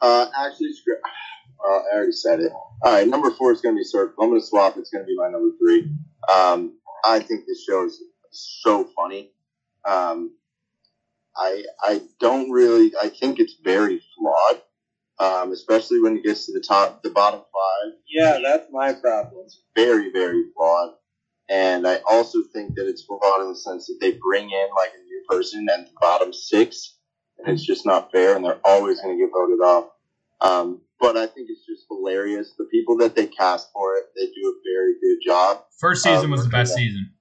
Uh, actually, screw- uh, I already said it. All right, number four is going to be circle. I'm going to swap. It's going to be my number three. Um, I think this show is so funny. Um, I I don't really. I think it's very flawed, um, especially when it gets to the top, the bottom five. Yeah, that's my problem. It's very, very flawed. And I also think that it's flawed in the sense that they bring in like a new person at the bottom six, and it's just not fair, and they're always going to get voted off. Um, but I think it's just hilarious. The people that they cast for it, they do a very good job. First season Um, was the best season.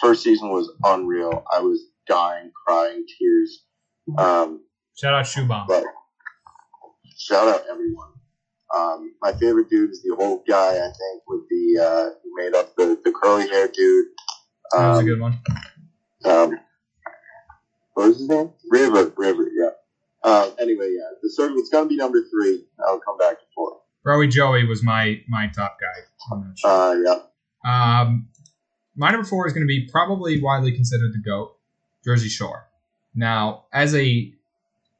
First season was unreal. I was dying, crying, tears. Um, Shout out Shubham. shout out everyone. Um, my favorite dude is the old guy, I think, with the uh, who made up the, the curly hair dude. That was a Um, good one. um, what was his name? River, River, yeah. Uh, anyway, yeah, the circle. It's gonna be number three. I'll come back to four. Rowie Joey was my my top guy show. Uh, yeah. Um, my number four is going to be probably widely considered the GOAT, Jersey Shore. Now, as a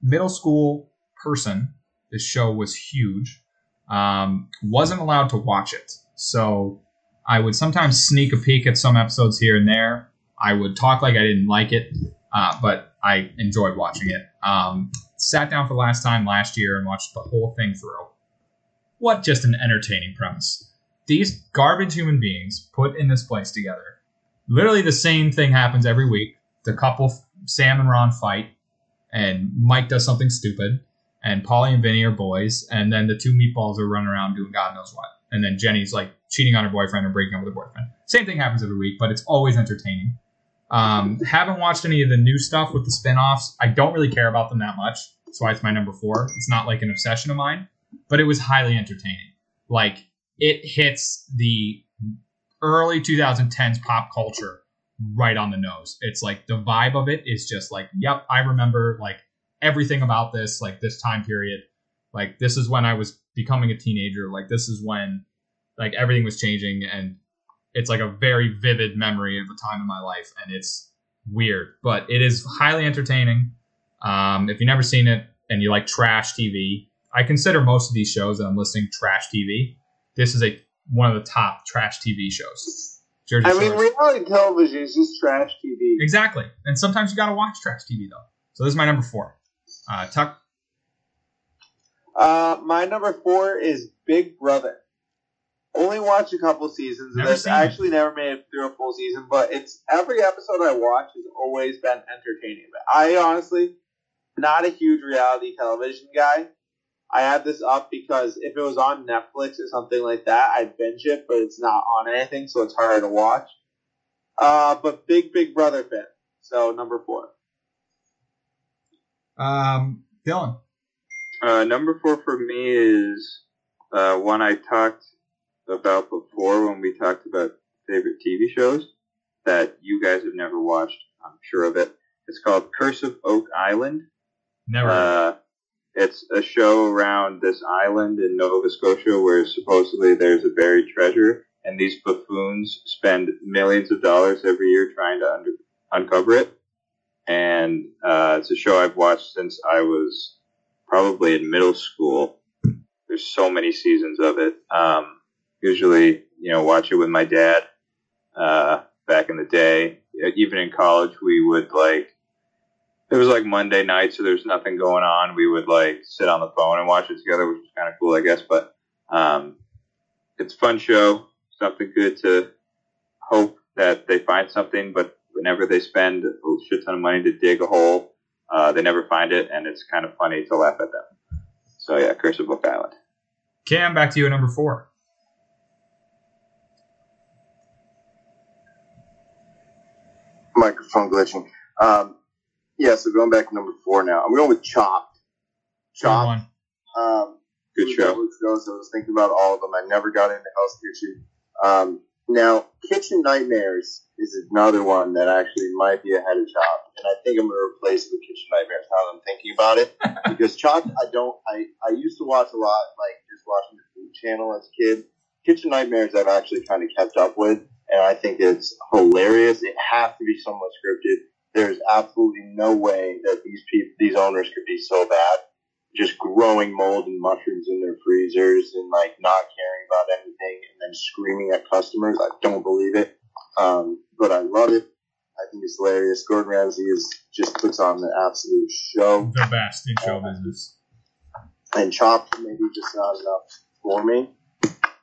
middle school person, this show was huge. Um, wasn't allowed to watch it. So I would sometimes sneak a peek at some episodes here and there. I would talk like I didn't like it, uh, but I enjoyed watching it. Um, sat down for the last time last year and watched the whole thing through. What just an entertaining premise these garbage human beings put in this place together. Literally the same thing happens every week. The couple, Sam and Ron, fight. and Mike does something stupid, and Pauly and Vinny are boys, and then the two meatballs are running around doing God knows what, and then Jenny's like cheating on her boyfriend or breaking up with her boyfriend. Same thing happens every week, but it's always entertaining. Um, haven't watched any of the new stuff with the spin-offs. I don't really care about them that much. That's why it's my number four. It's not like an obsession of mine, but it was highly entertaining. Like it hits the early 2010s pop culture right on the nose. It's like the vibe of it is just like, yep, I remember like everything about this, like this time period. Like this is when I was becoming a teenager. Like this is when like everything was changing and it's like a very vivid memory of a time in my life and it's weird, but it is highly entertaining. Um, if you've never seen it and you like trash TV, I consider most of these shows that I'm listing trash TV. This is a one of the top trash TV shows. Jersey I mean, Shore. reality television is just trash TV. exactly. And sometimes you got to watch trash TV though. So this is my number four. Uh, Tuck. Uh, my number four is Big Brother. Only watched a couple seasons of Never this. I it. actually never made it through a full season, but it's every episode I watch has always been entertaining. But I honestly, not a huge reality television guy. I have this up because if it was on Netflix or something like that, I'd binge it, but it's not on anything, so it's harder to watch. Uh, but big Big Brother fan. So number four. Um, Dylan. Uh, number four for me is uh, one I talked about before when we talked about favorite TV shows that you guys have never watched. I'm sure of it. It's called Curse of Oak Island. Never. Uh, it's a show around this island in Nova Scotia where supposedly there's a buried treasure, and these buffoons spend millions of dollars every year trying to under, uncover it. And uh, it's a show I've watched since I was probably in middle school. There's so many seasons of it. Um, usually, you know, watch it with my dad. Uh, back in the day, even in college, we would like it was like Monday night, so there's nothing going on. We would like sit on the phone and watch it together, which is kind of cool, I guess. But um, it's a fun show. Something good to hope that they find something, but whenever they spend a shit ton of money to dig a hole, uh, they never find it, and it's kind of funny to laugh at them. So yeah, Curse of Oak Island. Cam, back to you at number four. Microphone glitching. Um, yeah, so going back to number four now. I'm going with Chopped. Good Chopped. one. Um, Good show. Netflix shows. I was thinking about all of them. I never got into Hell's Kitchen. Um, now, Kitchen Nightmares is another one that actually might be ahead of Chopped, and I think I'm going to replace it with Kitchen Nightmares now that I'm thinking about it. because Chopped, I don't. I I used to watch a lot, like just watching the Food Channel as a kid. Kitchen Nightmares, I've actually kind of kept up with, and I think it's hilarious. It has to be somewhat scripted. There's absolutely no way that these people, these owners, could be so bad just growing mold and mushrooms in their freezers and like not caring about anything and then screaming at customers. I don't believe it. Um, but I love it. I think it's hilarious. Gordon Ramsay is just puts on the absolute show. The best in show business. And Chopped maybe just not enough for me.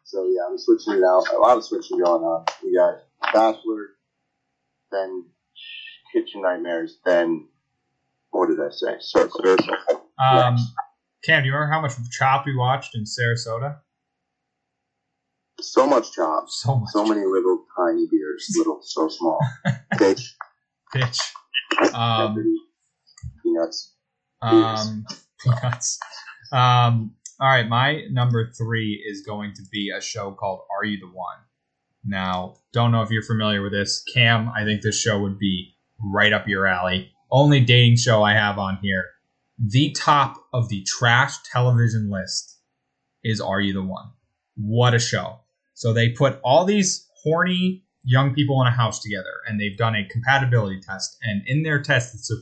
So yeah, I'm switching it out. A lot of switching going on. We got Bachelor, then Kitchen Nightmares, then what did I say? Circle. Um, Cam, do you remember how much Chop we watched in Sarasota? So much Chopped. So much. So many little tiny beers, little so small. Pitch, Pitch. Um, peanuts. um, peanuts. Um, all right, my number three is going to be a show called Are You the One? Now, don't know if you're familiar with this. Cam, I think this show would be right up your alley. Only dating show I have on here. The top of the trash television list is Are You the One? What a show. So they put all these horny young people in a house together and they've done a compatibility test. And in their test, it's a,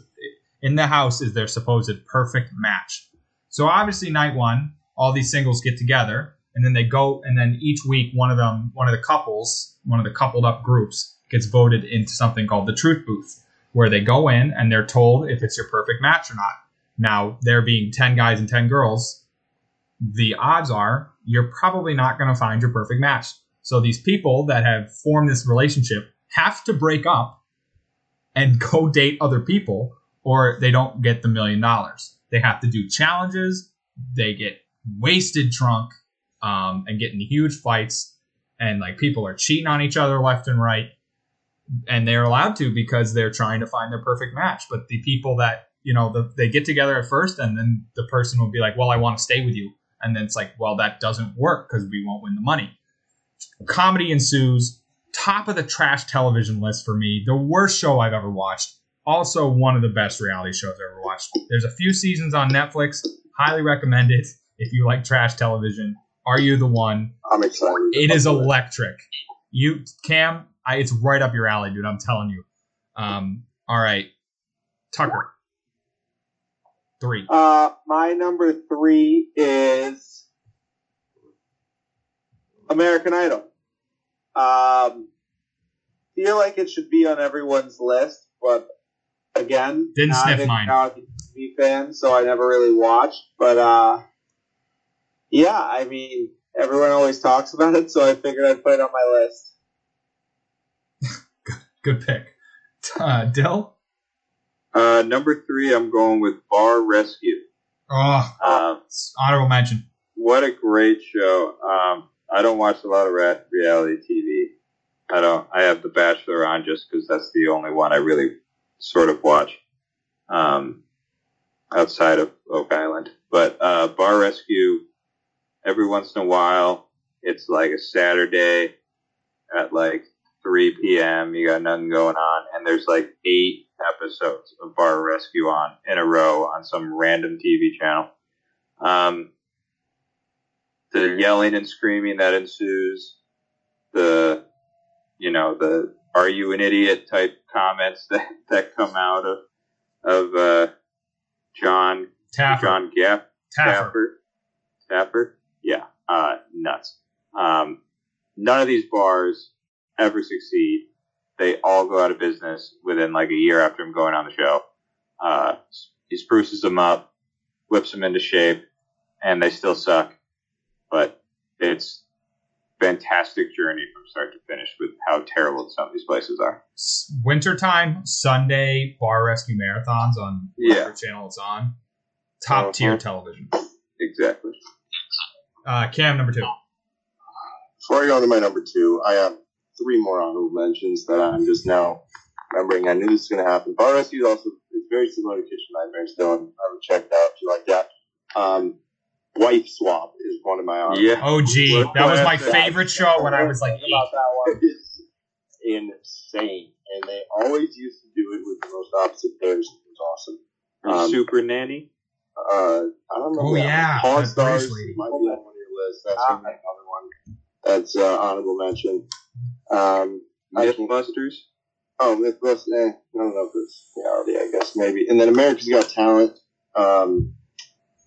in the house is their supposed perfect match. So obviously, night one, all these singles get together, and then they go, and then each week, one of them, one of the couples, one of the coupled up groups, gets voted into something called the Truth Booth, where they go in and they're told if it's your perfect match or not. Now, there being 10 guys and 10 girls, the odds are you're probably not going to find your perfect match. So these people that have formed this relationship have to break up and go date other people or they don't get the million dollars. They have to do challenges. They get wasted drunk um, and get in huge fights, and like people are cheating on each other left and right, and they're allowed to because they're trying to find their perfect match. But the people that you know the, they get together at first, and then the person will be like, "Well, I want to stay with you," and then it's like, "Well, that doesn't work because we won't win the money." Comedy ensues. Top of the trash television list for me. The worst show I've ever watched also one of the best reality shows I've ever watched. There's a few seasons on Netflix. Highly recommend it if you like trash television. Are you the one? I'm excited. It is electric. You Cam, I, it's right up your alley, dude. I'm telling you. Um, all right, Tucker. Three. Uh, my number three is American Idol. Um, feel like it should be on everyone's list, but again, Didn't not sniff a mine. Reality TV fan, so I never really watched. But uh, yeah, I mean, everyone always talks about it, so I figured I'd put it on my list. Good pick. Uh, Dill. Uh, number three, I'm going with Bar Rescue. Oh, Um, honorable mention. what a great show. Um, I don't watch a lot of reality TV. I don't. I have The Bachelor on just because that's the only one I really sort of watch um, outside of Oak Island. But uh, Bar Rescue, every once in a while, it's like a Saturday at like 3 p.m. You got nothing going on, and there's like eight episodes of Bar Rescue on in a row on some random TV channel. Um, the yelling and screaming that ensues, the you know the "Are you an idiot?" type comments that that come out of of uh, Jon Taffer. Jon Gaff Taffer. Taffer. Taffer? Yeah. Uh, nuts. Um, none of these bars ever succeed. They all go out of business within like a year after him going on the show. Uh, he spruces them up, whips them into shape, and they still suck. But it's fantastic journey from start to finish with how terrible some of these places are. S- Wintertime, Sunday bar rescue marathons on Yeah. whatever channel it's on. Top tier Uh-huh. television. Exactly. Uh, Cam, number two. Before I go to my number two, I have three more honorable mentions that I'm just now remembering. I knew this was going to happen. Bar Rescue is also it's very similar to Kitchen Nightmares, though. I haven't checked out if you like that. Um, Wife Swap is one of my honorable Yeah. Oh, gee, that was my happened? favorite show when I was like eight. about that one. It is insane, and they always used to do it with the most opposite pairs. It was awesome. Um, Super Nanny. Uh, I don't know. Oh, that yeah, one. Pawn that Stars might be on one of your list. That's Ah. another one. That's uh, honorable mention. Um, Mythbusters. Oh, Mythbusters. Eh, I don't know if it's reality. I guess maybe. And then America's Got Talent. Um,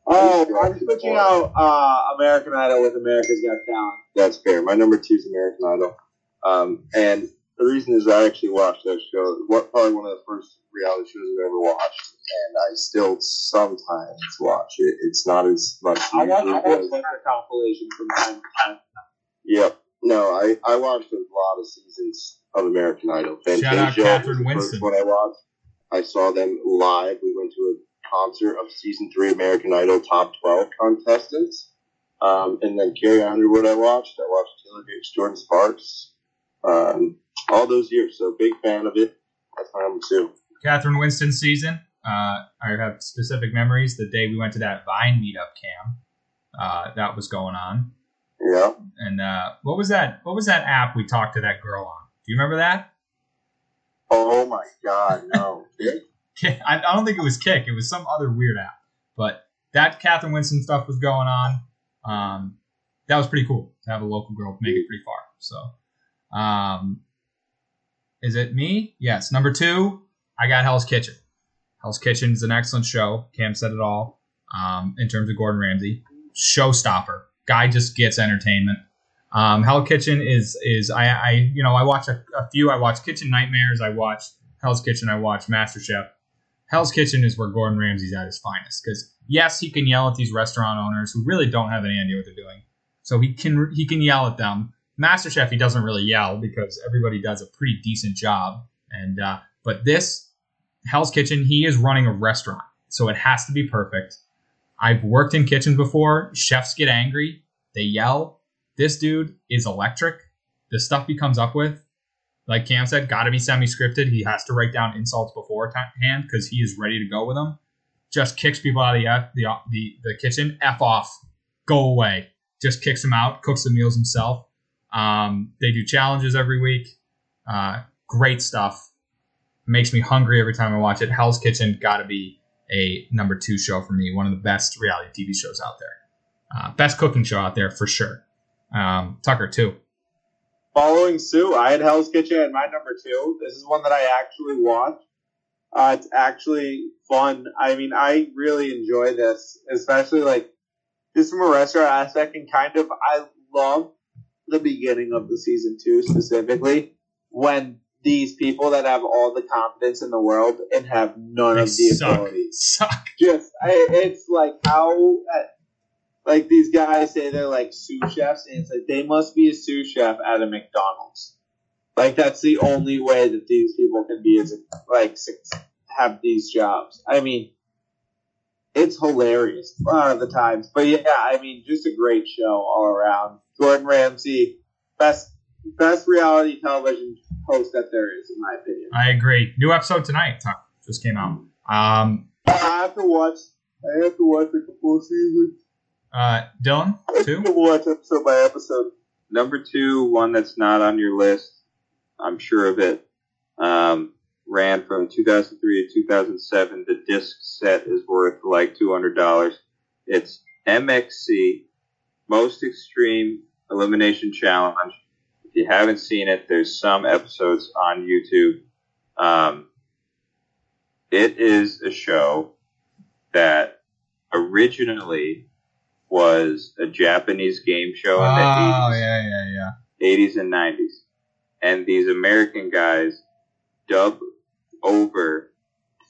Oh, I'm switching out uh, American Idol with America's Got Talent. that's fair. My number two is American Idol. Um, and the reason is I actually watched that show. What probably one of the first reality shows I've ever watched, and I still sometimes watch it. It's not as much. I watch, I watch a compilation from time to time. Yep. No, I, I watched a lot of seasons of American Idol. Shout out Catherine Winston. One I watched. I saw them live. We went to a concert of season three American Idol top twelve contestants. Um, and then Carrie Underwood I watched. I watched Taylor Gates, Jordin Sparks. Um, all those years. So big fan of it. That's my number two. Catherine Winston season. Uh, I have specific memories. The day we went to that Vine meetup, Cam, uh, that was going on. Yeah. And uh, what was that? What was that app we talked to that girl on? Do you remember that? Oh my God, no. Kick- I, I don't think it was Kick. It was some other weird app. But that Catherine Winston stuff was going on. Um, that was pretty cool to have a local girl make it pretty far. So, um, is it me? Yes. Number two, I got Hell's Kitchen. Hell's Kitchen is an excellent show. Cam said it all. Um, in terms of Gordon Ramsay, showstopper. Guy just gets entertainment. Um, Hell Kitchen is is I, I you know I watch a, a few. I watch Kitchen Nightmares. I watch Hell's Kitchen. I watch MasterChef. Hell's Kitchen is where Gordon Ramsay's at his finest because yes, he can yell at these restaurant owners who really don't have any idea what they're doing. So he can he can yell at them. MasterChef he doesn't really yell because everybody does a pretty decent job. And uh, but this Hell's Kitchen, he is running a restaurant, so it has to be perfect. I've worked in kitchens before. Chefs get angry, they yell. This dude is electric. The stuff he comes up with, like Cam said, got to be semi-scripted. He has to write down insults beforehand because he is ready to go with them. Just kicks people out of the the, the the kitchen. F off, go away. Just kicks them out. Cooks the meals himself. Um, they do challenges every week. Uh, great stuff. Makes me hungry every time I watch it. Hell's Kitchen got to be a number two show for me. One of the best reality TV shows out there. Uh, best cooking show out there for sure. Um, Tucker too. Following suit, I had Hell's Kitchen at my number two. This is one that I actually watched. Uh, it's actually fun. I mean, I really enjoy this, especially like just from a restaurant aspect and kind of I love the beginning of the season two specifically when these people that have all the confidence in the world and have none They of the suck. abilities. Suck. Just I, it's like how uh, like these guys say they're like sous chefs and it's like they must be a sous chef at a McDonald's. Like that's the only way that these people can be as like six, have these jobs. I mean, it's hilarious a lot of the times. But yeah, I mean, just a great show all around. Gordon Ramsay, best best reality television host that there is, in my opinion. I agree. New episode tonight. Just came out. Um, I have to watch. I have to watch like a full season. uh, Dylan to watch episode by episode. Number two, one that's not on your list, I'm sure of it, um, ran from 2003 to 2007. The disc set is worth like $200. It's MXC, Most Extreme Elimination Challenge. If you haven't seen it, there's some episodes on YouTube. Um, it is a show that originally was a Japanese game show in the 80s. Oh yeah, yeah, yeah. 80s and 90s. And these American guys dub over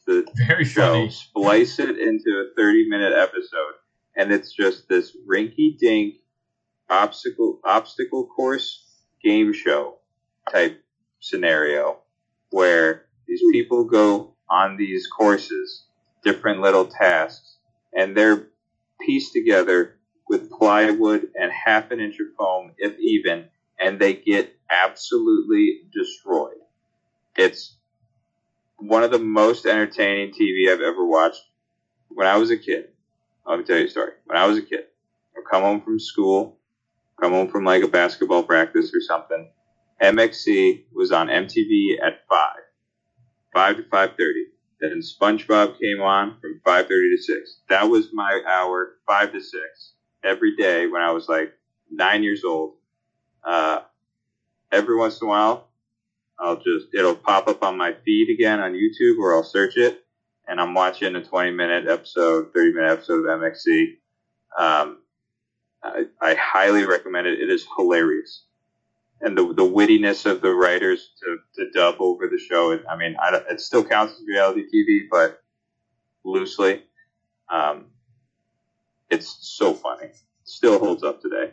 the Very show, funny. splice it into a 30 minute episode, and it's just this rinky dink obstacle obstacle course game show type scenario where these people go on these courses, different little tasks, and they're pieced together with plywood and half an inch of foam, if even, and they get absolutely destroyed. It's one of the most entertaining TV I've ever watched. When I was a kid, let me tell you a story. When I was a kid, I'd come home from school, come home from like a basketball practice or something. MXC was on MTV at five, five to five thirty. Then SpongeBob came on from five thirty to six. That was my hour, five to six, every day when I was like nine years old. Uh, every once in a while, I'll just it'll pop up on my feed again on YouTube, or I'll search it, and I'm watching a 20 minute episode, 30 minute episode of MXC. Um, I, I highly recommend it. It is hilarious, and the the wittiness of the writers to, to dub over the show. It, I mean, I, it still counts as reality TV, but loosely. Um, it's so funny. Still holds up today.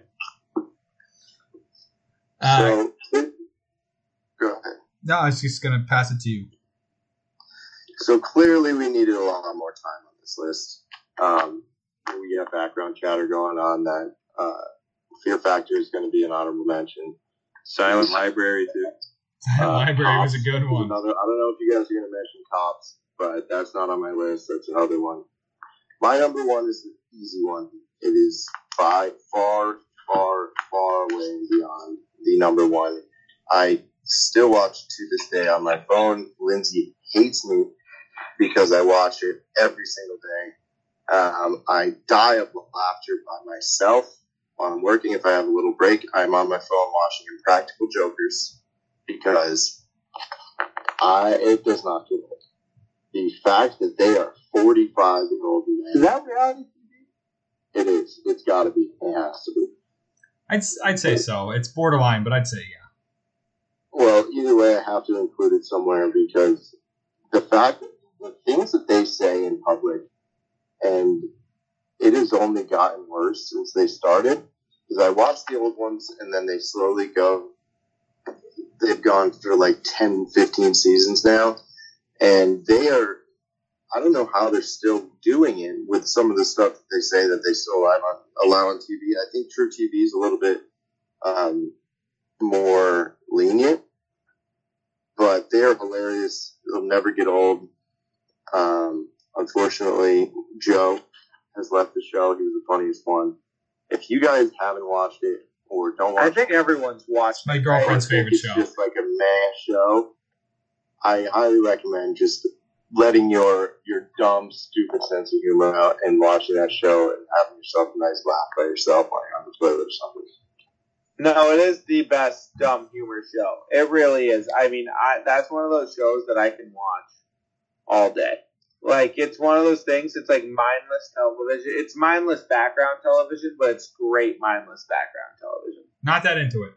Uh, so, go ahead. no, I was just gonna pass it to you. So clearly, we needed a lot more time on this list. Um, we have background chatter going on that uh, Fear Factor is going to be an honorable mention. Silent Library too. Silent Uh, library was a good one. Another, I don't know if you guys are going to mention Cops, but that's not on my list. That's another one. My number one is the easy one. It is by far, far, far away and beyond the number one. I still watch to this day on my phone. Lindsay hates me because I watch it every single day. Um, I die of laughter by myself while I'm working. If I have a little break, I'm on my phone watching Impractical Jokers because I it does not get old. The fact that they are 45 year old men. Is that reality TV? It is. It's got to be. It has to be. I'd I'd say so. It's borderline, but I'd say yeah. Well, either way, I have to include it somewhere because the fact the things that they say in public, and it has only gotten worse since they started. Because I watched the old ones, and then they slowly go. They've gone for like 10, 15 seasons now, and they are. I don't know how they're still doing it with some of the stuff that they say that they still allow on, allow on TV. I think truTV is a little bit um, more lenient, but they are hilarious. They'll never get old. Um, unfortunately, Joe has left the show. He was the funniest one. If you guys haven't watched it or don't watch I think everyone's watched. My girlfriend's I think favorite it's show. just like a meh show. I highly recommend just letting your your dumb, stupid sense of humor out and watching that show and having yourself a nice laugh by yourself, like on the toilet or something. No, it is the best dumb humor show. It really is. I mean, I that's one of those shows that I can watch all day. Like it's one of those things. It's like mindless television. It's mindless background television, but it's great mindless background television. Not that into it.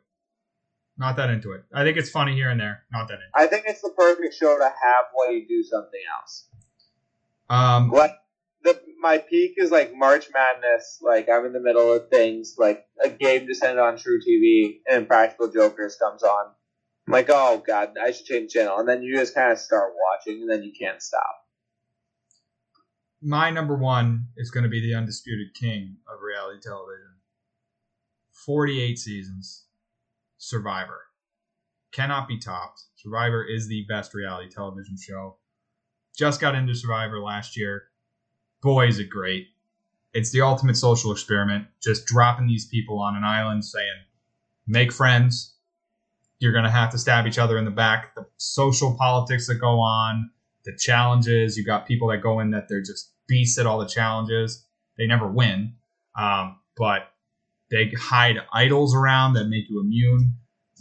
Not that into it. I think it's funny here and there. Not that into. I think it's the perfect show to have while you do something else. Um, what the my peak is like March Madness. Like I'm in the middle of things. Like a game descended on truTV, and Practical Jokers comes on. I'm like, oh god, I should change channel. And then you just kind of start watching, and then you can't stop. My number one is going to be the undisputed king of reality television. 48 seasons. Survivor. Cannot be topped. Survivor is the best reality television show. Just got into Survivor last year. Boy, is it great. It's the ultimate social experiment. Just dropping these people on an island saying, make friends. You're going to have to stab each other in the back. The social politics that go on, the challenges. You got people that go in that they're just beasts at all the challenges. They never win, um, but they hide idols around that make you immune.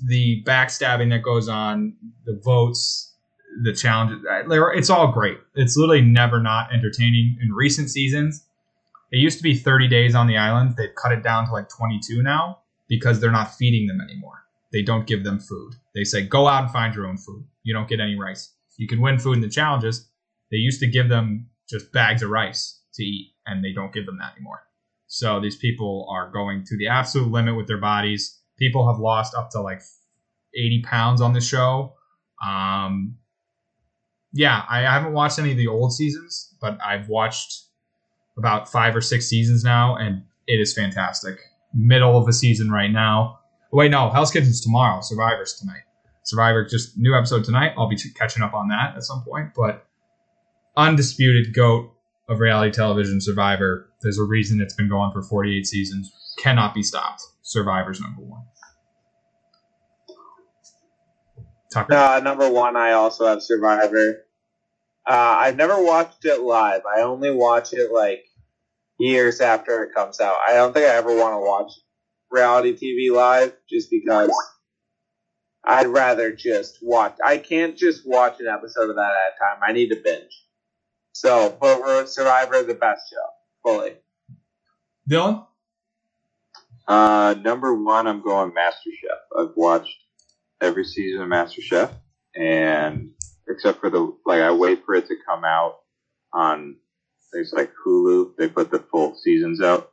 The backstabbing that goes on, the votes, the challenges. It's all great. It's literally never not entertaining. In recent seasons, it used to be 30 days on the island. They've cut it down to like 22 now because they're not feeding them anymore. They don't give them food. They say, go out and find your own food. You don't get any rice. You can win food in the challenges. They used to give them just bags of rice to eat, and they don't give them that anymore. So these people are going to the absolute limit with their bodies. People have lost up to like 80 pounds on the show. Um, yeah, I haven't watched any of the old seasons, but I've watched about five or six seasons now, and it is fantastic. Middle of the season right now. Wait, no, Hell's Kitchen's tomorrow. Survivor's tonight. Survivor, just new episode tonight. I'll be catching up on that at some point. But undisputed goat of reality television, Survivor. There's a reason it's been going for 48 seasons. Cannot be stopped. Survivor's number one. Tucker. Uh, number one, I also have Survivor. Uh, I've never watched it live. I only watch it like years after it comes out. I don't think I ever want to watch reality TV live just because I'd rather just watch. I can't just watch an episode of that at a time. I need to binge. So, but we're Survivor, of the best show, fully. Dylan. Uh, number one, I'm going MasterChef. I've watched every season of MasterChef, and except for the like, I wait for it to come out on things like Hulu. They put the full seasons out,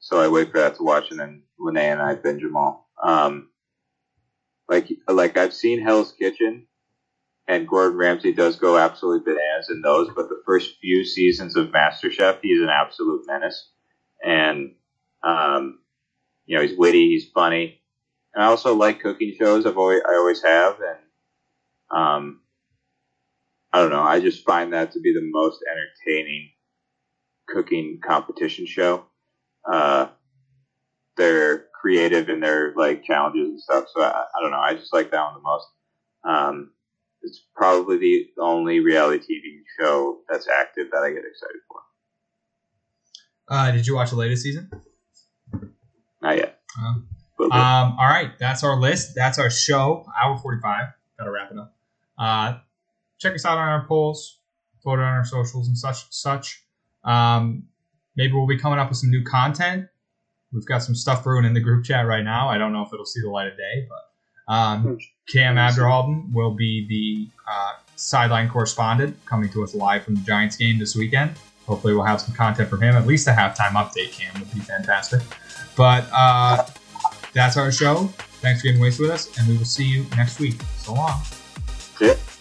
so I wait for that to watch, and then Linnea and I binge them all. Um, like like I've seen Hell's Kitchen, and Gordon Ramsay does go absolutely bananas in those, but the first few seasons of MasterChef, he's an absolute menace, and um, you know, he's witty, he's funny. And I also like cooking shows. I've always, I always have, and um, I don't know. I just find that to be the most entertaining cooking competition show. Uh, they're creative in their like challenges and stuff. So I, I don't know. I just like that one the most. Um, it's probably the only reality TV show that's active that I get excited for. Uh, did you watch the latest season? Not yet. But Um, all right, that's our list. That's our show. Hour forty-five. Gotta wrap it up. Uh, check us out on our polls. Vote on our socials and such. Such. Um, maybe we'll be coming up with some new content. We've got some stuff brewing in the group chat right now. I don't know if it'll see the light of day, but um, Cam Abderhalden will be the uh, sideline correspondent coming to us live from the Giants game this weekend. Hopefully, we'll have some content from him. At least a halftime update, Cam, would be fantastic. But uh, that's our show. Thanks for getting wasted with us, and we will see you next week. So long. that's it.